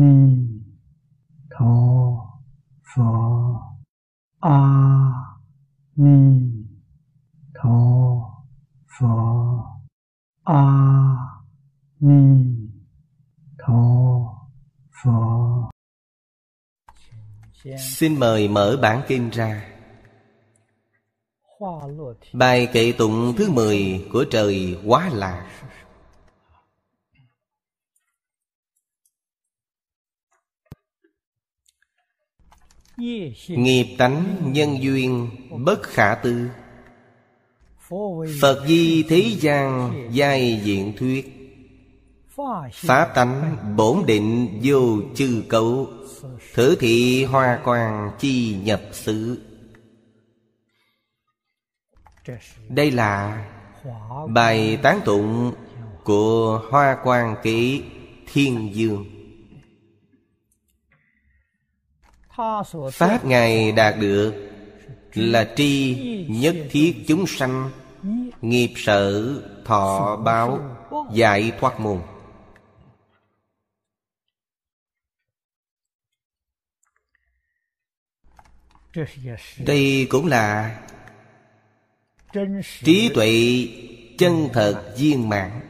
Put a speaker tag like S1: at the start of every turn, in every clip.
S1: ni tho phở a ni tho phở a ni tho phở
S2: Xin mời mở bản kinh ra. Bài kệ tụng thứ 10 của trời Quá Lạc Nghiệp tánh nhân duyên bất khả tư. Phật di thế gian giai diện thuyết. Pháp tánh bổn định vô chư cấu. Thử thị hoa quang chi nhập xứ. Đây là bài tán tụng của Hoa Quang Ký Thiên Dương. Pháp Ngài đạt được là tri nhất thiết chúng sanh, Nghiệp sở thọ báo, giải thoát môn. Đây cũng là Trí tuệ chân thật viên mãn.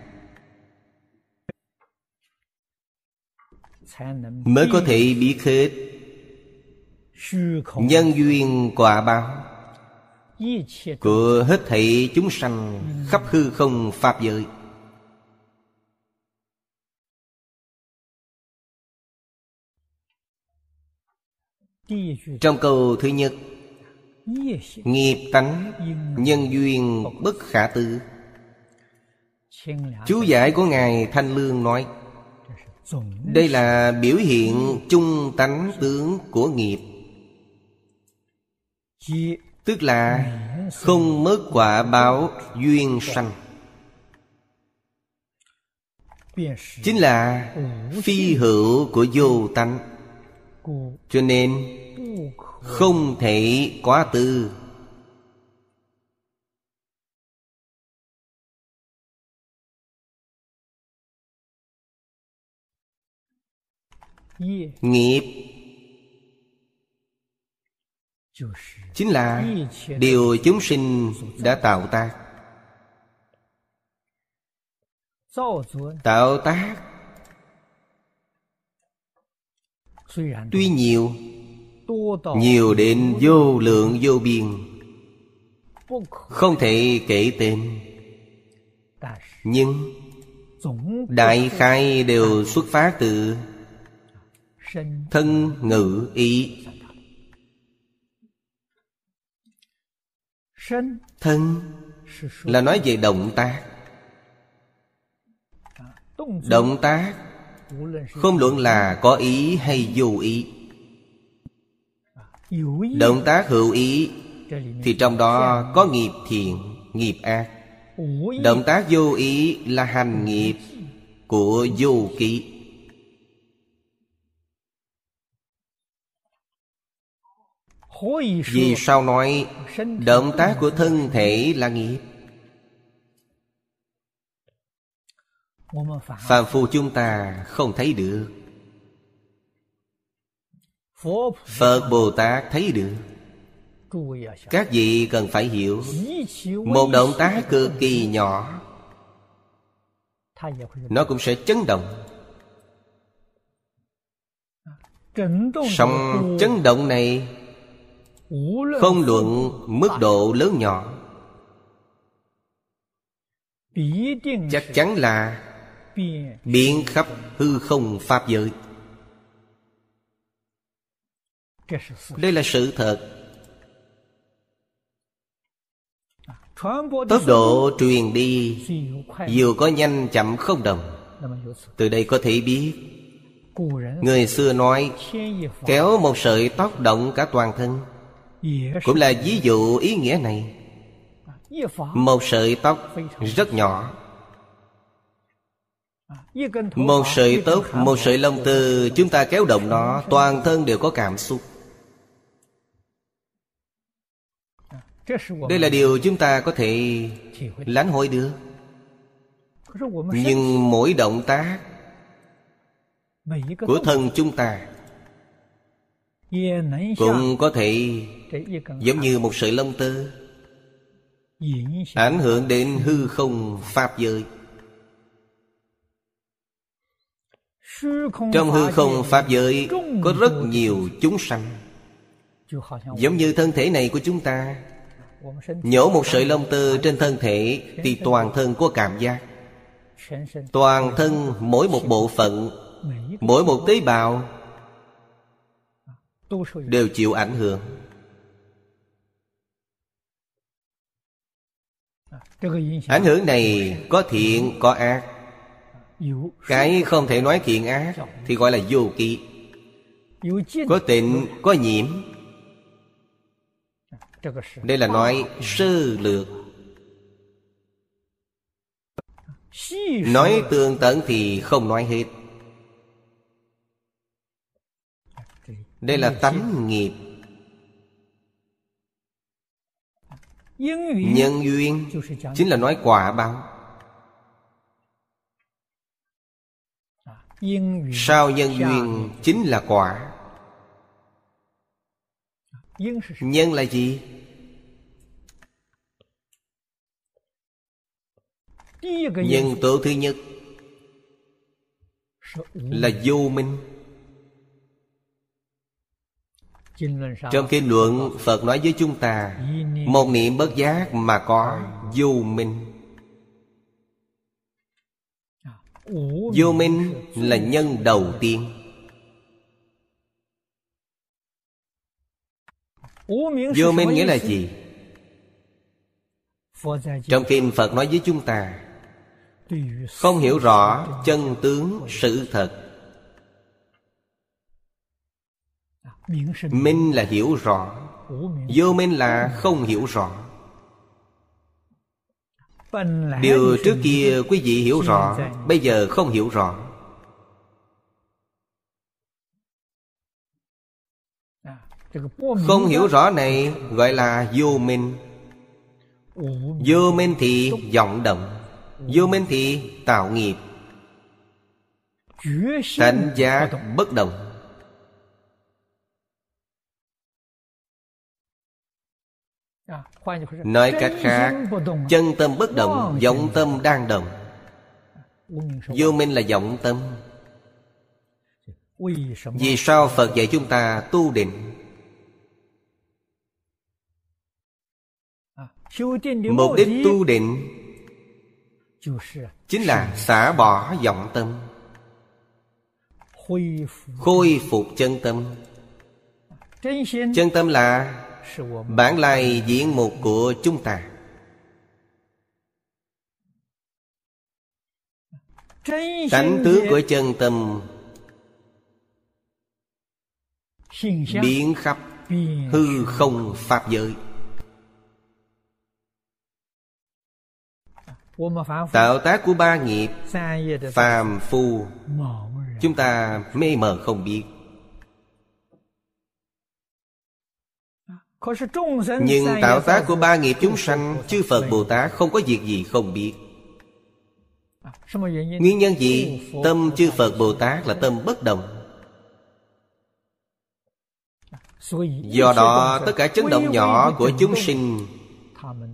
S2: Mới có thể biết hết Nhân duyên quả báo. Của hết thảy chúng sanh Khắp hư không Pháp giới. Trong câu thứ nhất Nghiệp tánh Nhân duyên bất khả tư. Chú giải của Ngài Thanh Lương nói Đây là biểu hiện chung tánh tướng của nghiệp Tức là không mất quả báo duyên sanh. Chính là phi hữu của vô tánh. Cho nên không thể quá tư. Nghiệp chính là điều chúng sinh đã tạo tác. Tạo tác tuy nhiều nhiều đến vô lượng vô biên, không thể kể tên. Nhưng đại khai đều xuất phát từ thân ngữ ý. Thân là nói về động tác. Động tác không luận là có ý hay vô ý. Động tác hữu ý Thì trong đó có nghiệp thiện, nghiệp ác. Động tác vô ý là hành nghiệp của vô ký Vì sao nói Động tác của thân thể là nghiệp? Phạm phu chúng ta không thấy được. Phật Bồ Tát thấy được. Các vị cần phải hiểu. Một động tác cực kỳ nhỏ. Nó cũng sẽ chấn động. Song chấn động này không luận mức độ lớn nhỏ. Chắc chắn là Biến khắp hư không Pháp giới. Đây là sự thật. Tốc độ truyền đi dù có nhanh chậm không đồng, từ đây có thể biết. Người xưa nói, kéo một sợi tóc động cả toàn thân cũng là ví dụ ý nghĩa này. Một sợi tóc rất nhỏ. Một sợi tóc một sợi lông tơ chúng ta kéo động nó toàn thân đều có cảm xúc. Đây là điều chúng ta có thể lãnh hội được. Nhưng mỗi động tác của thân chúng ta cũng có thể giống như một sợi lông tơ. ảnh hưởng đến hư không pháp giới. Trong hư không pháp giới có rất nhiều chúng sanh. Giống như thân thể này của chúng ta nhổ một sợi lông tơ trên thân thể thì toàn thân có cảm giác. toàn thân mỗi một bộ phận mỗi một tế bào đều chịu ảnh hưởng ảnh hưởng này có thiện có ác. Cái không thể nói thiện ác thì gọi là vô kỵ có tịnh có nhiễm. Đây là nói sơ lược. Nói tường tận thì không nói hết. Đây là tánh nghiệp nhân duyên chính là nói quả báo。sao nhân duyên chính là quả？nhân là gì？nhân tố thứ nhất。là vô minh trong kinh luận, phật nói với chúng ta, một niệm bất giác mà có vô minh. Vô minh là nhân đầu tiên. Vô minh nghĩa là gì? Trong kinh phật nói với chúng ta, không hiểu rõ chân tướng sự thật. Minh là hiểu rõ. Vô minh là không hiểu rõ. Điều trước kia quý vị hiểu rõ bây giờ không hiểu rõ. Không hiểu rõ này gọi là vô minh. Vô minh thì vọng động. Vô minh thì tạo nghiệp. Tánh giác bất động Nói cách khác Chân tâm bất động vọng tâm đang động. Vô minh là vọng tâm. Vì sao Phật dạy chúng ta tu định? Mục đích tu định Chính là xả bỏ vọng tâm. Khôi phục. Chân tâm. Chân tâm là Bản lai diện mục của chúng ta. Tánh tướng của chân tâm Biến khắp hư không Pháp giới. Tạo tác của ba nghiệp Phàm phu, Chúng ta mê mờ không biết. Nhưng tạo tác của ba nghiệp chúng sanh Chư Phật Bồ Tát không có việc gì không biết. Nguyên nhân gì? Tâm chư Phật Bồ Tát là tâm bất động. Do đó tất cả chấn động nhỏ của chúng sinh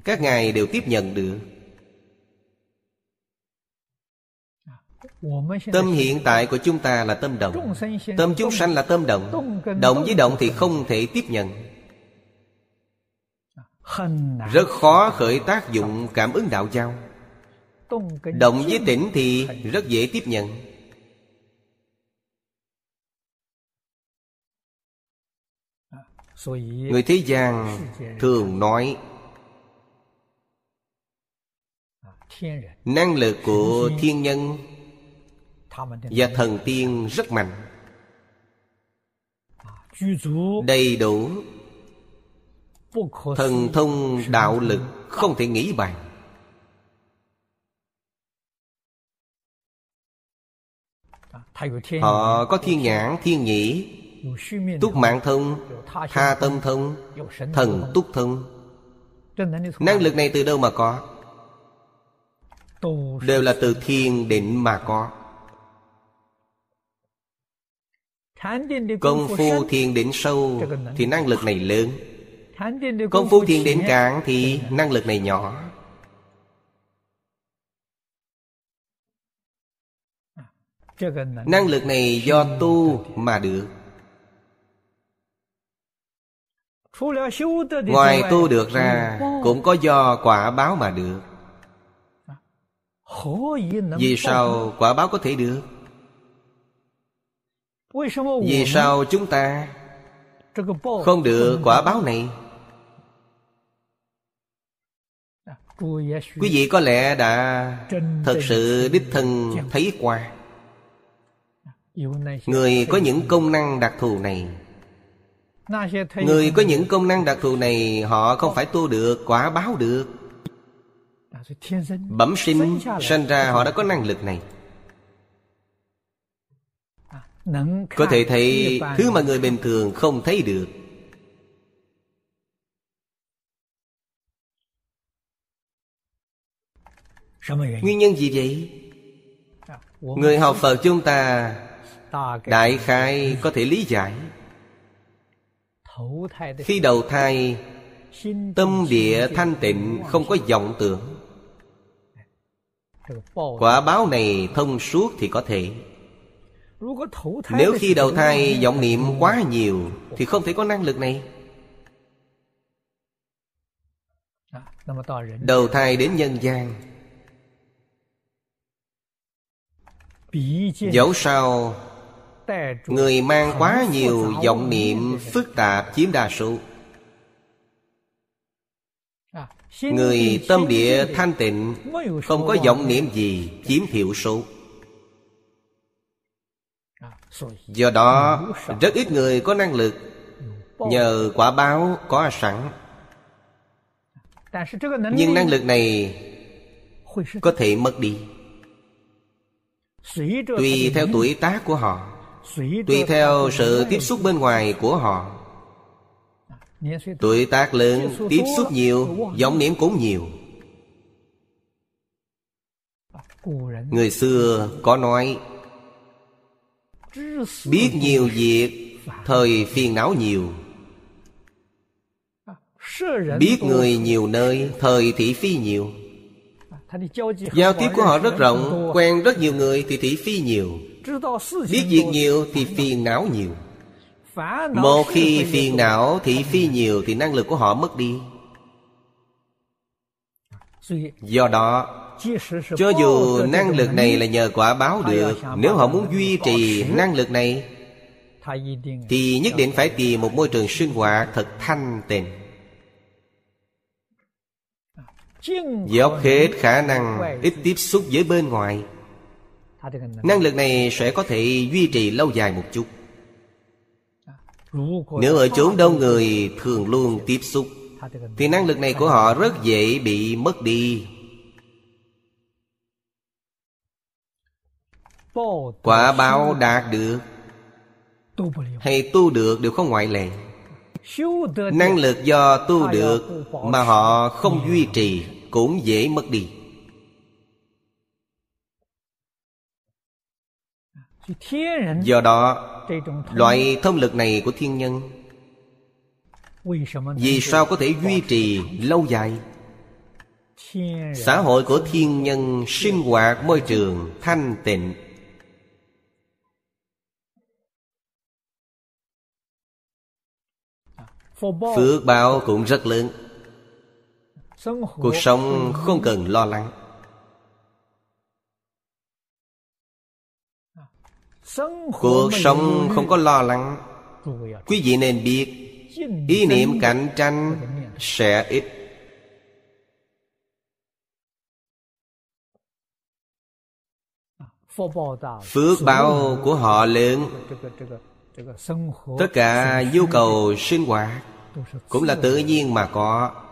S2: Các ngài đều tiếp nhận được. Tâm hiện tại của chúng ta là tâm động. Tâm chúng sanh là tâm động. Động với động. thì không thể tiếp nhận rất khó khởi tác dụng cảm ứng đạo giao. Động với tỉnh thì rất dễ tiếp nhận. Người thế gian thường nói Năng lực của thiên nhân Và thần tiên rất mạnh. Đầy đủ Thần thông đạo lực không thể nghĩ bàn. Họ có thiên nhãn, thiên nhĩ Túc mạng thông, tha tâm thông Thần túc thông. Năng lực này từ đâu mà có? Đều là từ thiên định mà có. Công phu thiền định sâu Thì năng lực này lớn Công phu thiền định cạn Thì năng lực này nhỏ. Năng lực này do tu mà được. Ngoài tu được ra Cũng có do quả báo mà được. Vì sao quả báo có thể được? Vì sao chúng ta Không được quả báo này Quý vị có lẽ đã Thật sự đích thân thấy qua. Người có những công năng đặc thù này. Người có những công năng đặc thù này Họ không phải tu được quả báo được. Bẩm sinh Sinh ra họ đã có năng lực này. Có thể thấy Thứ mà người bình thường không thấy được Nguyên nhân gì vậy? Người học Phật chúng ta Đại khái có thể lý giải. Khi đầu thai Tâm địa thanh tịnh Không có vọng tưởng. Quả báo này thông suốt thì có thể. Nếu khi đầu thai vọng niệm quá nhiều Thì không thể có năng lực này. Đầu thai đến nhân gian Dẫu sao Người mang quá nhiều vọng niệm phức tạp chiếm đa số. Người tâm địa thanh tịnh Không có vọng niệm gì chiếm thiểu số. Do đó rất ít người có năng lực Nhờ quả báo có sẵn. Nhưng năng lực này Có thể mất đi Tùy theo tuổi tác của họ. Tùy theo sự tiếp xúc bên ngoài của họ. Tuổi tác lớn Tiếp xúc nhiều vọng niệm cũng nhiều. Người xưa có nói Biết nhiều việc Thời phiền não nhiều. Biết người nhiều nơi Thời thị phi nhiều Giao tiếp của họ rất rộng Quen rất nhiều người thì thị phi nhiều. Biết việc nhiều thì phiền não nhiều. Một khi phiền não thị phi nhiều Thì năng lực của họ mất đi. Do đó Cho dù năng lực này là nhờ quả báo được Nếu họ muốn duy trì năng lực này Thì nhất định phải tìm một môi trường sinh hoạt thật thanh tịnh Dốc hết khả năng ít tiếp xúc với bên ngoài. Năng lực này sẽ có thể duy trì lâu dài một chút. Nếu ở chốn đông người thường luôn tiếp xúc Thì năng lực này của họ rất dễ bị mất đi. Quả báo đạt được Hay tu được đều không ngoại lệ. Năng lực do tu được Mà họ không duy trì cũng dễ mất đi. Do đó, Loại thông lực này của thiên nhân, Vì sao có thể duy trì lâu dài? Xã hội của thiên nhân sinh hoạt môi trường thanh tịnh. Phước báo cũng rất lớn. Cuộc sống không cần lo lắng. Cuộc sống không có lo lắng. Quý vị nên biết Ý niệm cạnh tranh sẽ ít. Phước báo của họ lớn. Tất cả nhu cầu sinh hoạt Cũng là tự nhiên mà có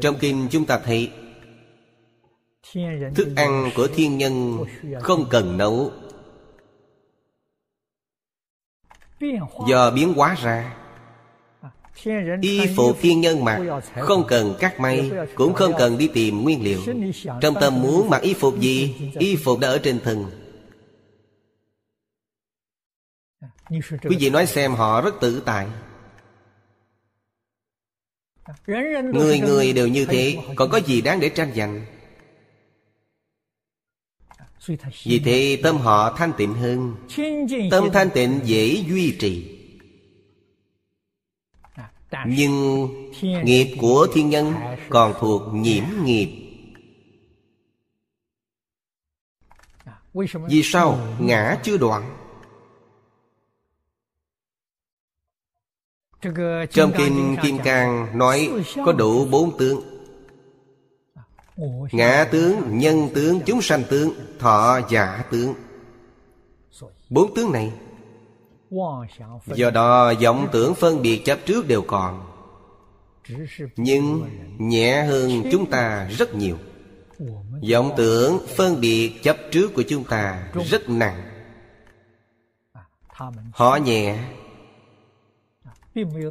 S2: trong kinh chúng ta thấy, Thức ăn của thiên nhân không cần nấu. Do biến hóa ra, Y phục thiên nhân mặc Không cần cắt may, Cũng không cần đi tìm nguyên liệu. Trong tâm muốn mặc y phục gì? Y phục đã ở trên thân. Quý vị nói xem họ rất tự tại. Người người đều như thế Còn có gì đáng để tranh giành? Vì thế tâm họ thanh tịnh hơn Tâm thanh tịnh dễ duy trì. Nhưng nghiệp của thiên nhân Còn thuộc nhiễm nghiệp. Vì sao ngã chưa đoạn Trong Kinh Kim Cang nói có đủ bốn tướng. Ngã tướng, nhân tướng, chúng sanh tướng, thọ giả tướng. Bốn tướng này Do đó vọng tưởng phân biệt chấp trước đều còn. Nhưng nhẹ hơn chúng ta rất nhiều. Vọng tưởng phân biệt chấp trước của chúng ta rất nặng. Họ nhẹ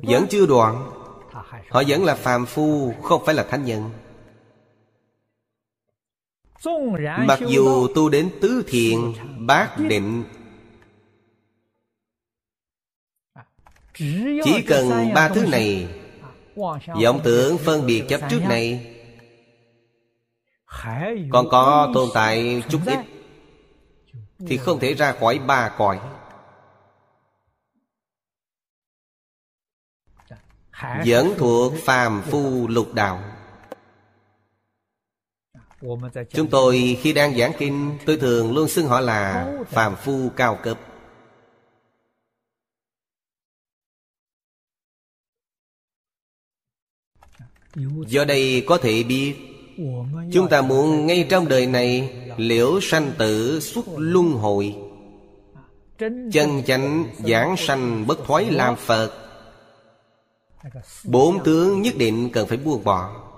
S2: vẫn chưa đoạn. Họ vẫn là phàm phu, không phải là thánh nhân. Mặc dù tu đến tứ thiện, bát định, chỉ cần ba thứ này, vọng tưởng phân biệt chấp trước này, còn có tồn tại chút ít, thì không thể ra khỏi ba cõi. Vẫn thuộc phàm phu lục đạo. Chúng tôi khi đang giảng kinh tôi thường luôn xưng họ là phàm phu cao cấp. Do đây có thể biết Chúng ta muốn ngay trong đời này Liễu sanh tử xuất luân hồi. Chân chánh giảng sanh bất thoái làm Phật Bốn tướng nhất định cần phải buông bỏ.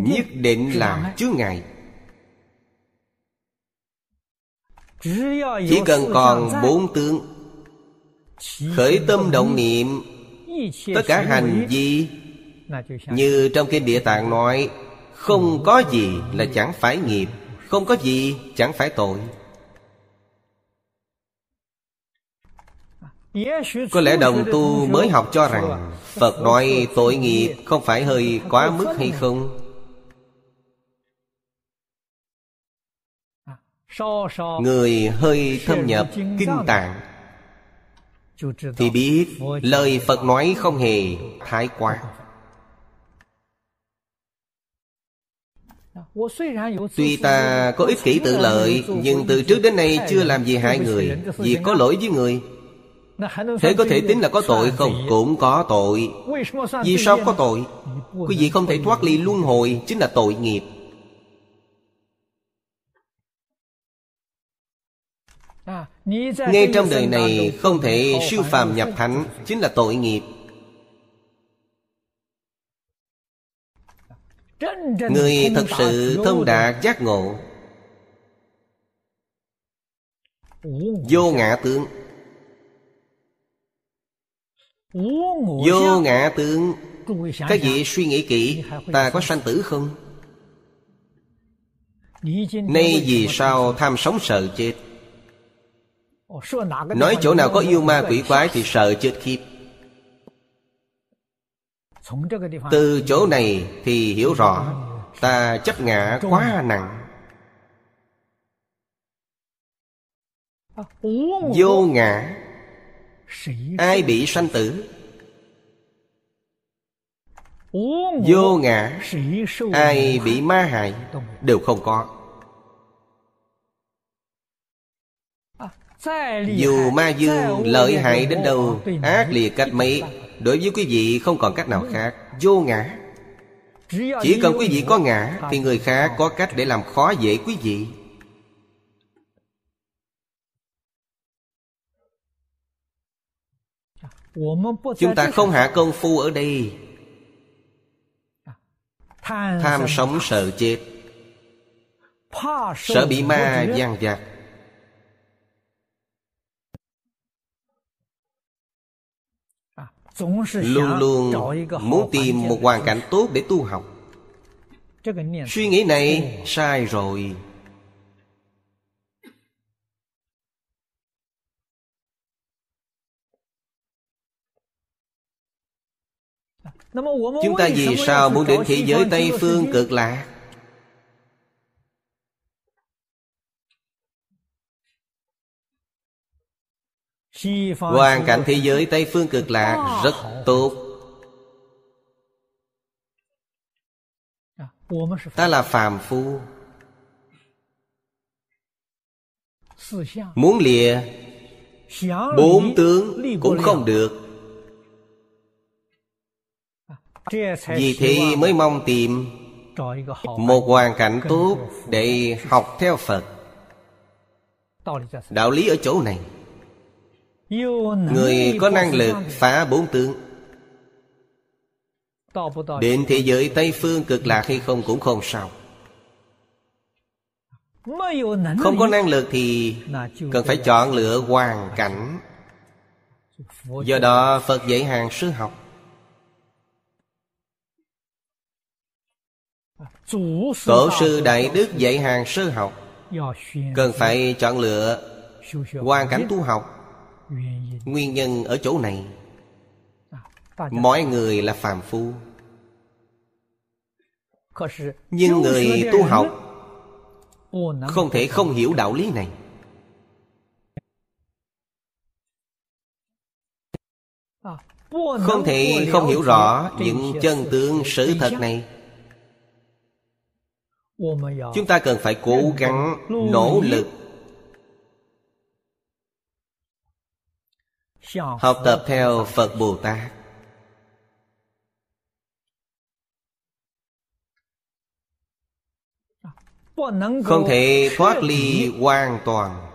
S2: Nhất định là chướng ngại Chỉ cần còn bốn tướng, Khởi tâm động niệm, Tất cả hành vi như trong kinh địa tạng nói, Không có gì là chẳng phải nghiệp, Không có gì chẳng phải tội. Có lẽ đồng tu mới học cho rằng Phật nói tội nghiệp không phải hơi quá mức hay không? Người hơi thâm nhập kinh tạng Thì biết lời Phật nói không hề thái quá. Tuy ta có ích kỷ tự lợi, Nhưng từ trước đến nay chưa làm gì hại người, Vì có lỗi với người. Thế có thể tính là có tội không? Cũng có tội. Vì sao có tội? Quý vị không thể thoát ly luân hồi Chính là tội nghiệp. Ngay trong đời này không thể siêu phàm nhập thánh Chính là tội nghiệp. Người thật sự thông đạt giác ngộ. Vô ngã tướng Vô ngã tướng. Các vị suy nghĩ kỹ? Ta có sanh tử không? Nay vì sao tham sống sợ chết? Nói chỗ nào có yêu ma quỷ quái Thì sợ chết khiếp. Từ chỗ này thì hiểu rõ. Ta chấp ngã quá nặng. Vô ngã ai bị sanh tử? Vô ngã. ai bị ma hại? Đều không có. Dù ma dương lợi hại đến đâu ác liệt cách mấy Đối với quý vị không còn cách nào khác. Vô ngã. Chỉ cần quý vị có ngã Thì người khác có cách để làm khó dễ quý vị Chúng ta không hạ công phu ở đây. Tham sống sợ chết. Sợ bị ma gian vặt Luôn luôn muốn tìm một hoàn cảnh tốt để tu học. Suy nghĩ này sai rồi Chúng ta vì sao muốn đến thế giới Tây Phương cực lạc Hoàn cảnh thế giới Tây Phương cực lạc rất tốt. Ta là phàm phu. Muốn lìa Bốn tướng cũng không được Vì thế mới mong tìm Một hoàn cảnh tốt Để học theo Phật. Đạo lý ở chỗ này. Người có năng lực phá bốn tướng. Đến thế giới Tây Phương cực lạc hay không cũng không sao. Không có năng lực thì Cần phải chọn lựa hoàn cảnh. Do đó Phật dạy hàng sư học Tổ sư Đại Đức dạy hàng sơ học. Cần phải chọn lựa Hoàn cảnh tu học. Nguyên nhân ở chỗ này. Mọi người là phàm phu. Nhưng người tu học Không thể không hiểu đạo lý này. Không thể không hiểu rõ những chân tướng sự thật này Chúng ta cần phải cố gắng nỗ lực. Học tập theo Phật Bồ Tát. Không thể thoát ly hoàn toàn.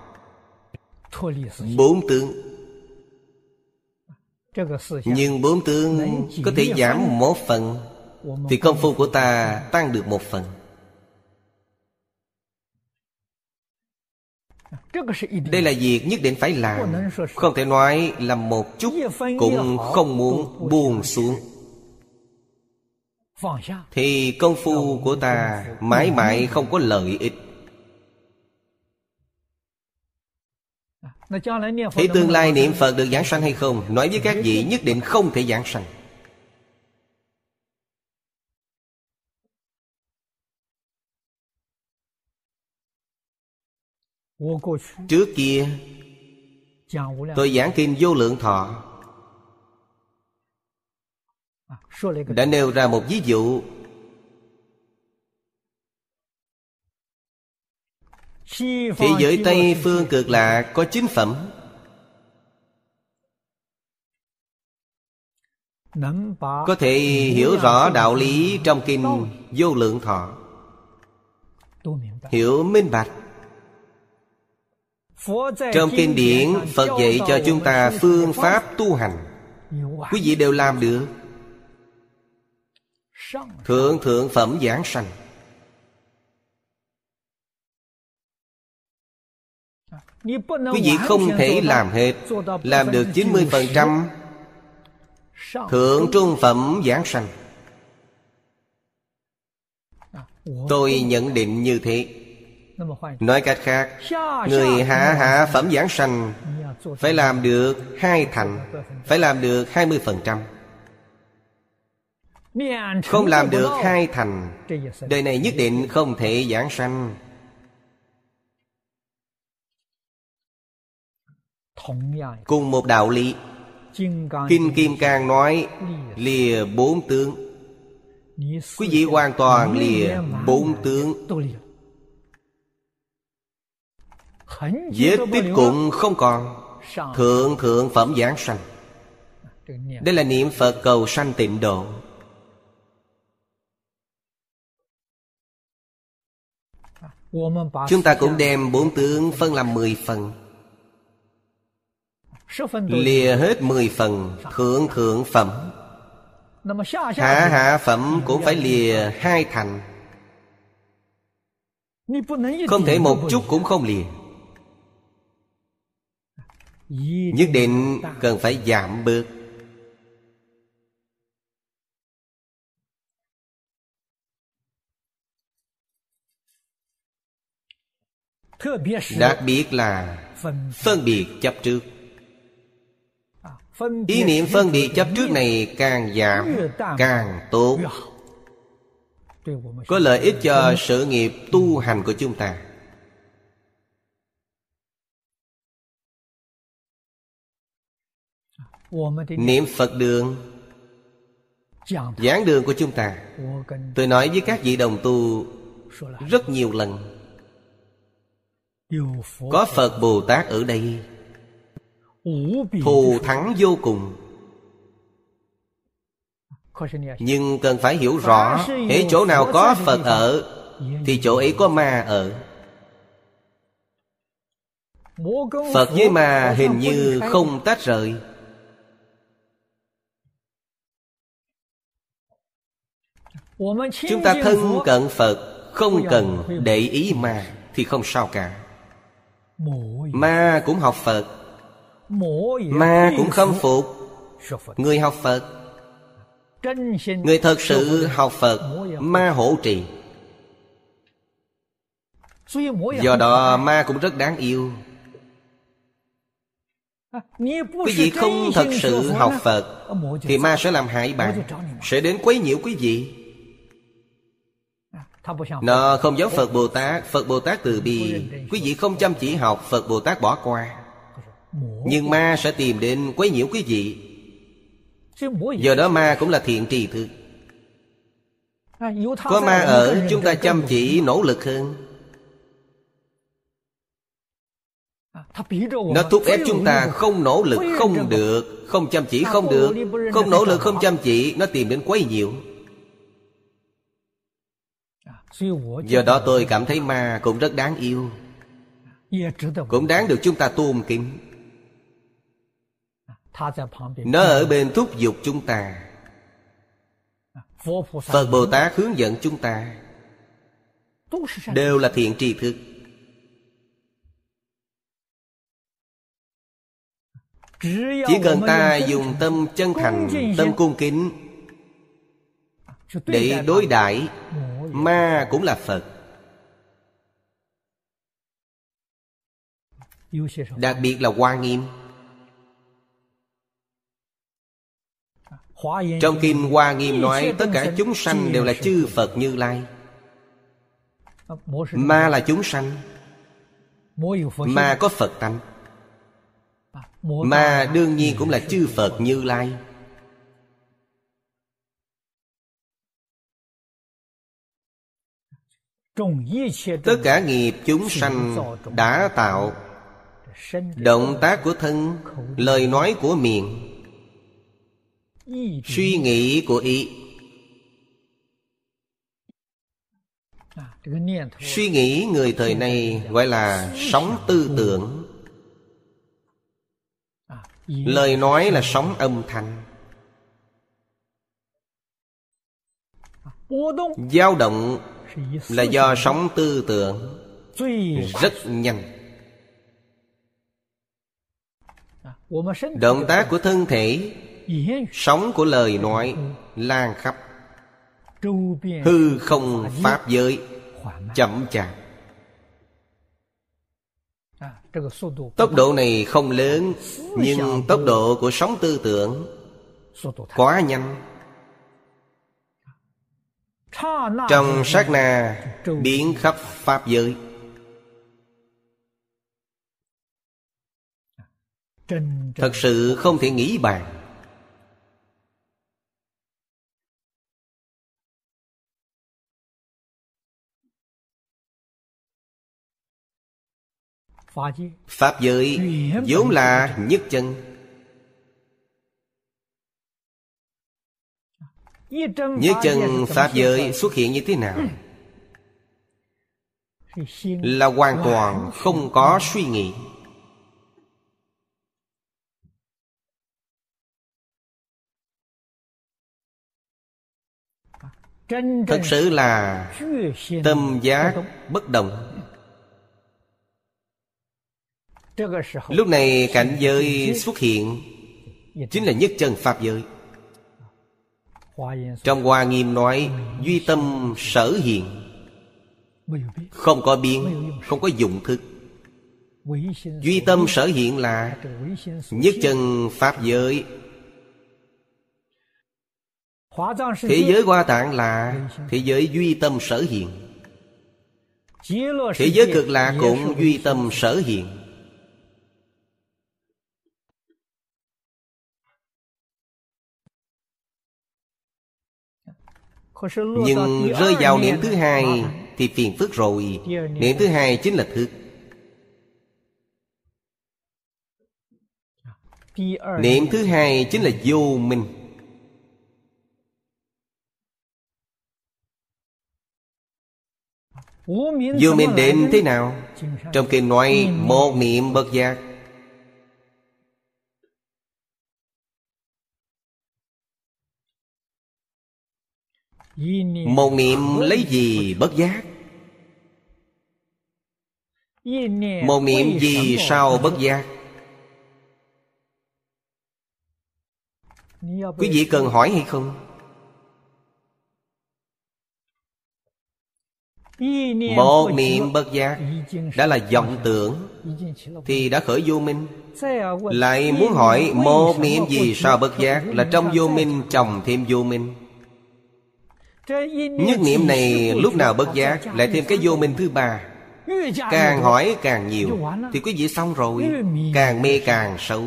S2: Bốn tướng. Nhưng bốn tướng có thể giảm một phần Thì công phu của ta tăng được một phần Đây là việc nhất định phải làm. Không thể nói làm một chút Cũng không muốn buông xuống. Thì công phu của ta mãi mãi không có lợi ích. Thế tương lai niệm Phật được giảng sanh hay không Nói với các vị nhất định không thể giảng sanh Trước kia Tôi giảng kinh vô lượng thọ. Đã nêu ra một ví dụ. Thế giới Tây Phương cực lạ có chính phẩm. Có thể hiểu rõ đạo lý trong kinh vô lượng thọ. Hiểu minh bạch trong kinh điển Phật dạy cho chúng ta phương pháp tu hành. Quý vị đều làm được. Thượng thượng phẩm giảng sanh. Quý vị không thể làm hết Làm được 90% Thượng trung phẩm giảng sanh. Tôi nhận định như thế Nói cách khác Người hạ hạ phẩm giảng sanh Phải làm được hai thành Phải làm được hai mươi phần trăm. Không làm được hai thành Đời này nhất định không thể giảng sanh. Cùng một đạo lý. Kinh Kim Cang nói Lìa. bốn tướng. Quý vị hoàn toàn lìa bốn tướng Vết tích cũng không còn. Thượng thượng phẩm giảng sanh. Đây là niệm Phật cầu sanh tịnh độ. Chúng ta cũng đem bốn tướng phân làm mười phần. Lìa hết mười phần Thượng thượng phẩm. Hạ hạ phẩm cũng phải lìa hai thành. Không thể một chút cũng không lìa nhất định cần phải giảm bớt. Đặc biệt là phân biệt chấp trước. Ý niệm phân biệt chấp trước này càng giảm, Càng tốt. Có lợi ích cho sự nghiệp tu hành của chúng ta. Niệm Phật đường. Giảng đường của chúng ta. Tôi nói với các vị đồng tu Rất nhiều lần. Có Phật Bồ Tát ở đây. Thù thắng vô cùng. Nhưng cần phải hiểu rõ Hễ chỗ nào có Phật ở Thì chỗ ấy có ma ở. Phật với ma hình như không tách rời Chúng ta thân cận Phật Không cần để ý ma Thì không sao cả. Ma cũng học Phật. Ma cũng khâm phục. Người học Phật. Người thật sự học Phật Ma hỗ trì. Do đó ma cũng rất đáng yêu. Quý vị không thật sự học Phật Thì ma sẽ làm hại bạn. Sẽ đến quấy nhiễu quý vị nó không giống Phật Bồ Tát. Phật Bồ Tát từ bi. Quý vị không chăm chỉ học Phật Bồ Tát bỏ qua. Nhưng ma sẽ tìm đến quấy nhiễu quý vị. Giờ đó ma cũng là thiện trì thức Có ma ở chúng ta chăm chỉ nỗ lực hơn. Nó thúc ép chúng ta không nỗ lực không được Không chăm chỉ không được. Không nỗ lực không chăm chỉ Nó tìm đến quấy nhiễu Do đó tôi cảm thấy ma cũng rất đáng yêu. Cũng đáng được chúng ta tôn kính. Nó ở bên thúc giục chúng ta. Phật Bồ Tát hướng dẫn chúng ta. Đều là thiện tri thức. Chỉ cần ta dùng tâm chân thành Tâm cung kính Để đối đãi Ma cũng là Phật. Đặc biệt là Hoa Nghiêm. Trong Kinh Hoa Nghiêm nói, Tất cả chúng sanh đều là chư Phật Như Lai. Ma là chúng sanh. Ma có Phật tánh. Ma đương nhiên cũng là chư Phật Như Lai. Tất cả nghiệp chúng sanh đã tạo. Động tác của thân lời nói của miệng. Suy nghĩ của ý. Suy nghĩ người thời nay gọi là sống tư tưởng. Lời nói là sống âm thanh. Dao động là do sống tư tưởng rất nhanh. Động tác của thân thể sống của lời nói lan khắp. Hư không pháp giới chậm chạp. Tốc độ này không lớn nhưng tốc độ của sống tư tưởng quá nhanh trong sát na, biến khắp pháp giới. Thật sự không thể nghĩ bàn. Pháp giới vốn là nhất chân. Nhất chân Pháp giới xuất hiện như thế nào? Là hoàn toàn không có suy nghĩ. Thật sự là tâm giác bất động. Lúc này cảnh giới xuất hiện Chính là nhất chân Pháp giới trong Hoa Nghiêm nói, Duy tâm sở hiện Không có biến, Không có dụng thức. Duy tâm sở hiện là Nhất chân Pháp giới. Thế giới hoa tạng là Thế giới duy tâm sở hiện Thế giới cực lạc cũng duy tâm sở hiện Nhưng rơi vào niệm thứ hai Thì phiền phức rồi. Niệm thứ hai chính là thức. Niệm thứ hai chính là vô minh. Vô minh đến thế nào? Trong kinh nói một niệm bất giác Một niệm lấy gì bất giác? Một niệm gì sao bất giác? Quý vị cần hỏi hay không? Một niệm bất giác Đã là vọng tưởng Thì đã khởi vô minh. Lại muốn hỏi Một niệm gì sao bất giác? Là trong vô minh trồng thêm vô minh Nhất niệm này lúc nào bất giác Lại thêm cái vô minh thứ ba. Càng hỏi càng nhiều, Thì quý vị xong rồi, Càng mê càng sâu.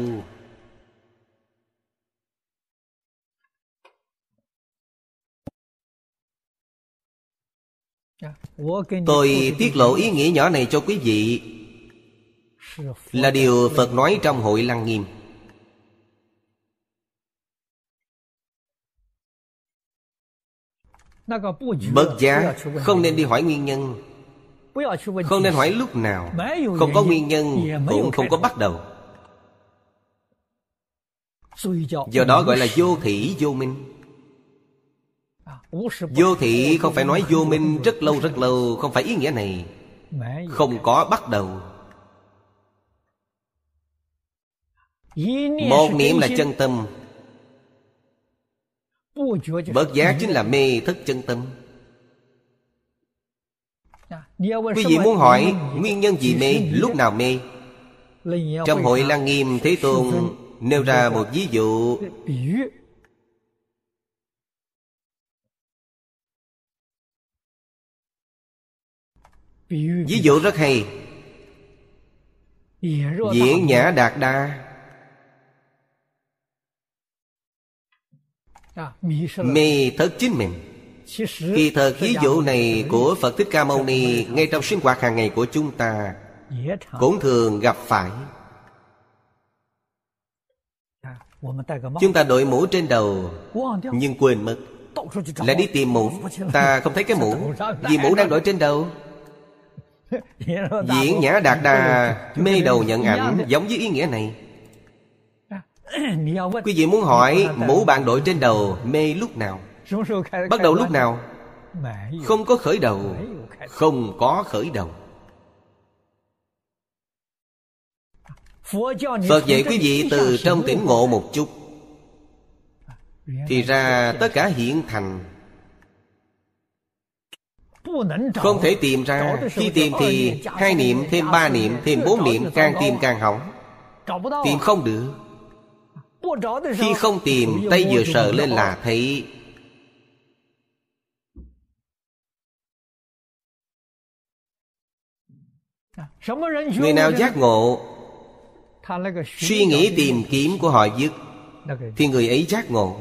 S2: Tôi tiết lộ ý nghĩa nhỏ này cho quý vị. Là điều Phật nói trong hội Lăng Nghiêm. Bất giá không nên đi hỏi nguyên nhân. Không nên hỏi lúc nào Không có nguyên nhân Cũng không có bắt đầu. Do đó gọi là vô thị vô minh. Vô thị không phải nói vô minh rất lâu rất lâu Không phải ý nghĩa này. Không có bắt đầu. Một niệm là chân tâm Bớt giác chính là mê thức chân tâm. Quý vị muốn hỏi Nguyên nhân gì mê Lúc nào mê? Trong hội Lăng Nghiêm Thế Tôn Nêu ra một ví dụ. Ví dụ rất hay. Diễn Nhã Đạt Đa Mê thất chính mình Kỳ thật ví dụ này của Phật Thích Ca Mâu Ni Ngay trong sinh hoạt hàng ngày của chúng ta Cũng thường gặp phải. Chúng ta đội mũ trên đầu Nhưng quên mất. Lại đi tìm mũ. Ta không thấy cái mũ. Vì mũ đang đội trên đầu. Diễn Nhã Đạt Đà Mê đầu nhận ảnh Giống với ý nghĩa này Quý vị muốn hỏi Mũ bạn đội trên đầu Mê lúc nào? Bắt đầu lúc nào? Không có khởi đầu Không có khởi đầu. Phật dạy quý vị từ trong tỉnh ngộ một chút. Thì ra tất cả hiện thành. Không thể tìm ra. Khi tìm thì hai niệm thêm ba niệm Thêm bốn niệm càng tìm càng hỏng. Tìm không được Khi không tìm Tay vừa sờ lên là thấy Người nào giác ngộ Suy nghĩ tìm kiếm của họ dứt Thì người ấy giác ngộ.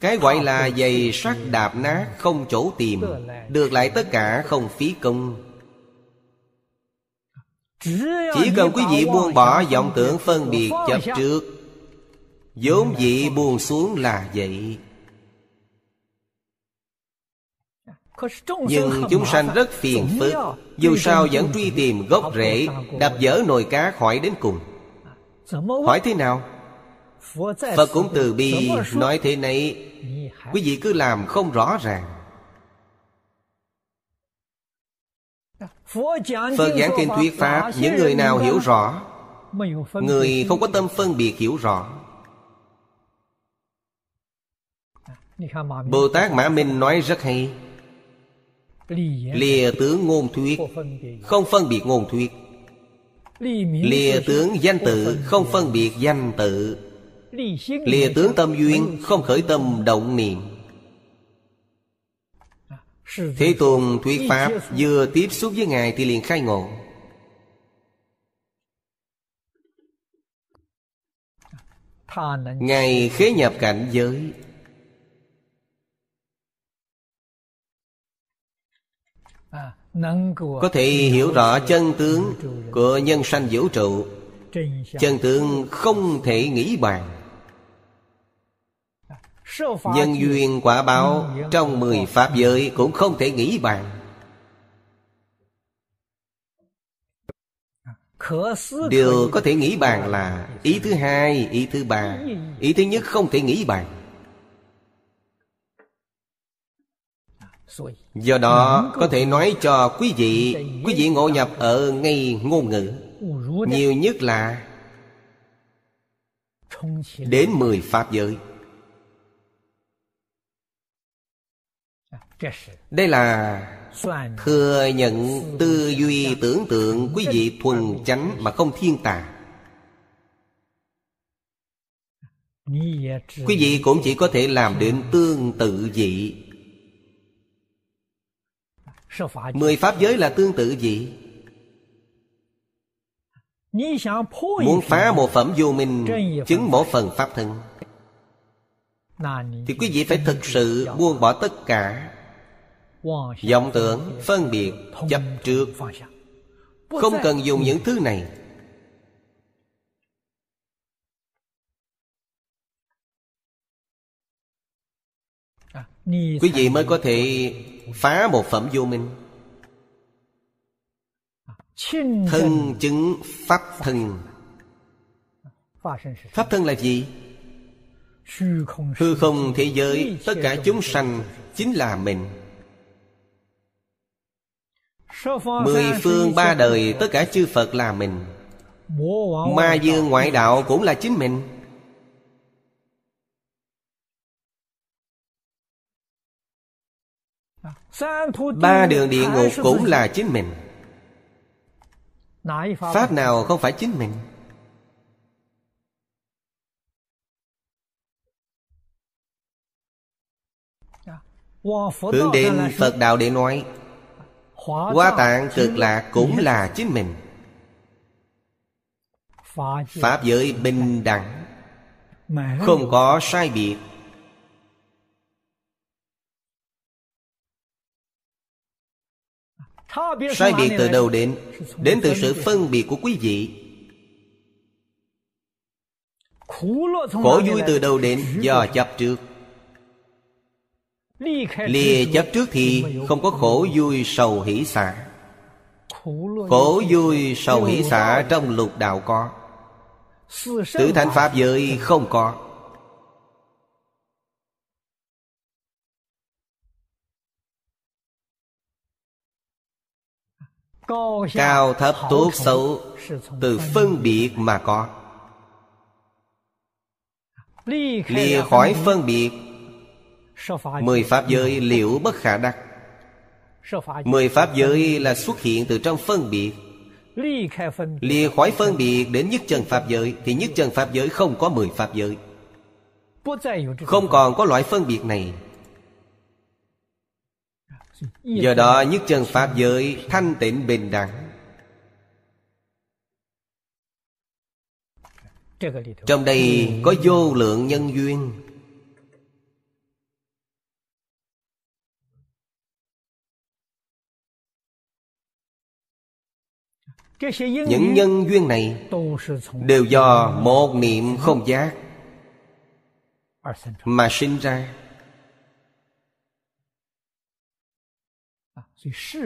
S2: Cái gọi là giày sắt đạp nát không chỗ tìm Được lại tất cả không phí công Chỉ cần quý vị buông bỏ vọng tưởng phân biệt chấp trước vốn dị buông xuống là vậy. Nhưng chúng sanh rất phiền phức Dù sao vẫn truy tìm gốc rễ Đập dở nồi cá khỏi đến cùng. Hỏi thế nào? Phật cũng từ bi nói thế này. Quý vị cứ làm không rõ ràng Phật giảng kinh thuyết Pháp Những người nào hiểu rõ Người không có tâm phân biệt hiểu rõ. Bồ Tát Mã Minh nói rất hay. Lìa tướng ngôn thuyết không phân biệt ngôn thuyết. Lìa tướng danh tự không phân biệt danh tự. Lìa tướng tâm duyên không khởi tâm động niệm thế tôn thuyết pháp vừa tiếp xúc với ngài thì liền khai ngộ. Ngài khế nhập cảnh giới. Có thể hiểu rõ chân tướng của nhân sanh vũ trụ. Chân tướng không thể nghĩ bàn nhân duyên quả báo trong mười pháp giới cũng không thể nghĩ bàn. Điều có thể nghĩ bàn là ý thứ hai ý thứ ba. Ý thứ nhất không thể nghĩ bàn. Do đó có thể nói cho quý vị Quý vị ngộ nhập ở ngay ngôn ngữ. Nhiều nhất là Đến mười Pháp giới Đây là Thừa nhận tư duy tưởng tượng Quý vị thuần chánh mà không thiên tà Quý vị cũng chỉ có thể làm đến tương tự dị Mười pháp giới là tương tự gì? Muốn phá một phẩm vô minh Chứng một phần pháp thân. Thì quý vị phải thực sự buông bỏ tất cả vọng tưởng, phân biệt, chấp trước. Không cần dùng những thứ này. Quý vị mới có thể phá một phẩm vô minh. Thân chứng pháp thân. Pháp thân là gì? Hư không thế giới tất cả chúng sanh chính là mình mười phương ba đời, tất cả chư phật là mình. Ma dương ngoại đạo cũng là chính mình. Ba đường địa ngục cũng là chính mình. Pháp nào không phải chính mình? Hướng đến Phật Đạo để nói Hoa tạng cực lạc cũng là chính mình. Pháp giới bình đẳng, Không có sai biệt. Sai biệt từ đâu đến? Đến từ sự phân biệt của quý vị. Khổ vui từ đâu đến? Do chấp trước. Lìa chấp trước thì không có khổ vui sầu hỷ xả. Khổ vui sầu hỷ xả trong lục đạo có. Tử thanh Pháp giới không có. Cao thấp tốt xấu Từ phân biệt mà có. Lìa khỏi phân biệt Mười pháp giới liễu bất khả đắc. Mười pháp giới là xuất hiện từ trong phân biệt. Lìa khỏi phân biệt đến nhất chân pháp giới Thì nhất chân pháp giới không có mười pháp giới. Không còn có loại phân biệt này. Do đó nhất chân Pháp giới thanh tịnh bình đẳng. Trong đây có vô lượng nhân duyên Những nhân duyên này Đều do một niệm không giác Mà sinh ra.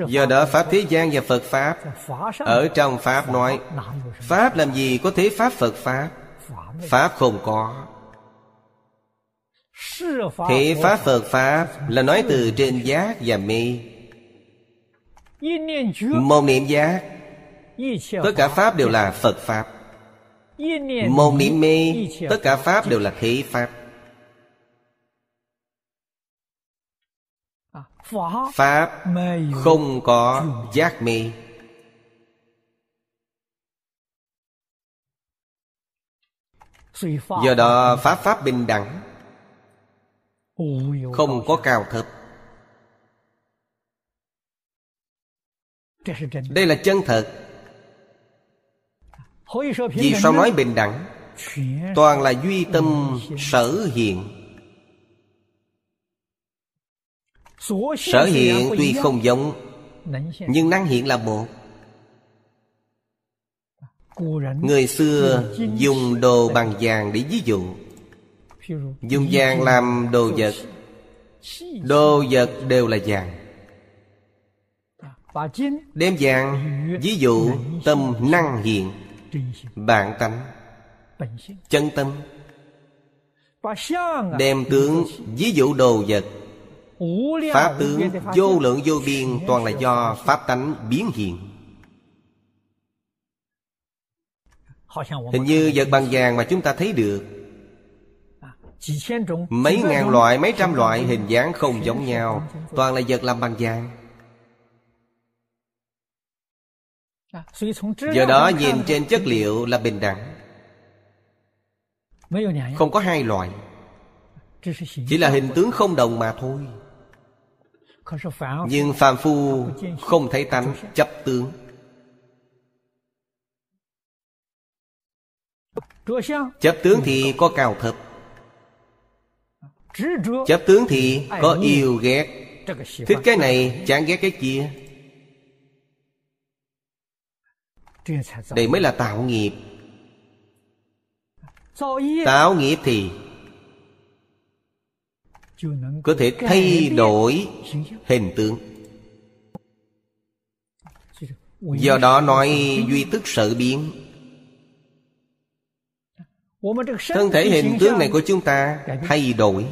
S2: Do đó Pháp thế gian và Phật Pháp Ở trong Pháp nói Pháp làm gì có thế Pháp Phật Pháp? Pháp không có. Thế Pháp Phật Pháp Là nói từ trên giác và mê Một niệm giác Tất cả Pháp đều là Phật Pháp. Một niệm mê Tất cả Pháp đều là thế Pháp. Pháp không có giác mê Do đó Pháp Pháp bình đẳng Không có cao thấp. Đây là chân thật Vì sao nói bình đẳng? Toàn là duy tâm sở hiện. Sở hiện tuy không giống Nhưng năng hiện là một. Người xưa dùng đồ bằng vàng để ví dụ. Dùng vàng làm đồ vật. Đồ vật đều là vàng. Đem vàng ví dụ tâm năng hiện Bản tánh Chân tâm. Đem tướng ví dụ đồ vật. Pháp tướng vô lượng vô biên Toàn là do Pháp tánh biến hiện. Hình như vật bằng vàng mà chúng ta thấy được. Mấy ngàn loại, mấy trăm loại hình dáng không giống nhau Toàn là vật làm bằng vàng Do đó nhìn trên chất liệu là bình đẳng. Không có hai loại. Chỉ là hình tướng không đồng mà thôi. Nhưng phàm phu không thấy tánh chấp tướng. Chấp tướng thì có cao thấp. Chấp tướng thì có yêu ghét. Thích cái này chán ghét cái kia Đây mới là tạo nghiệp. Tạo nghiệp thì Có thể thay đổi hình tướng Do đó nói duy tức sự biến. Thân thể hình tướng này của chúng ta thay đổi.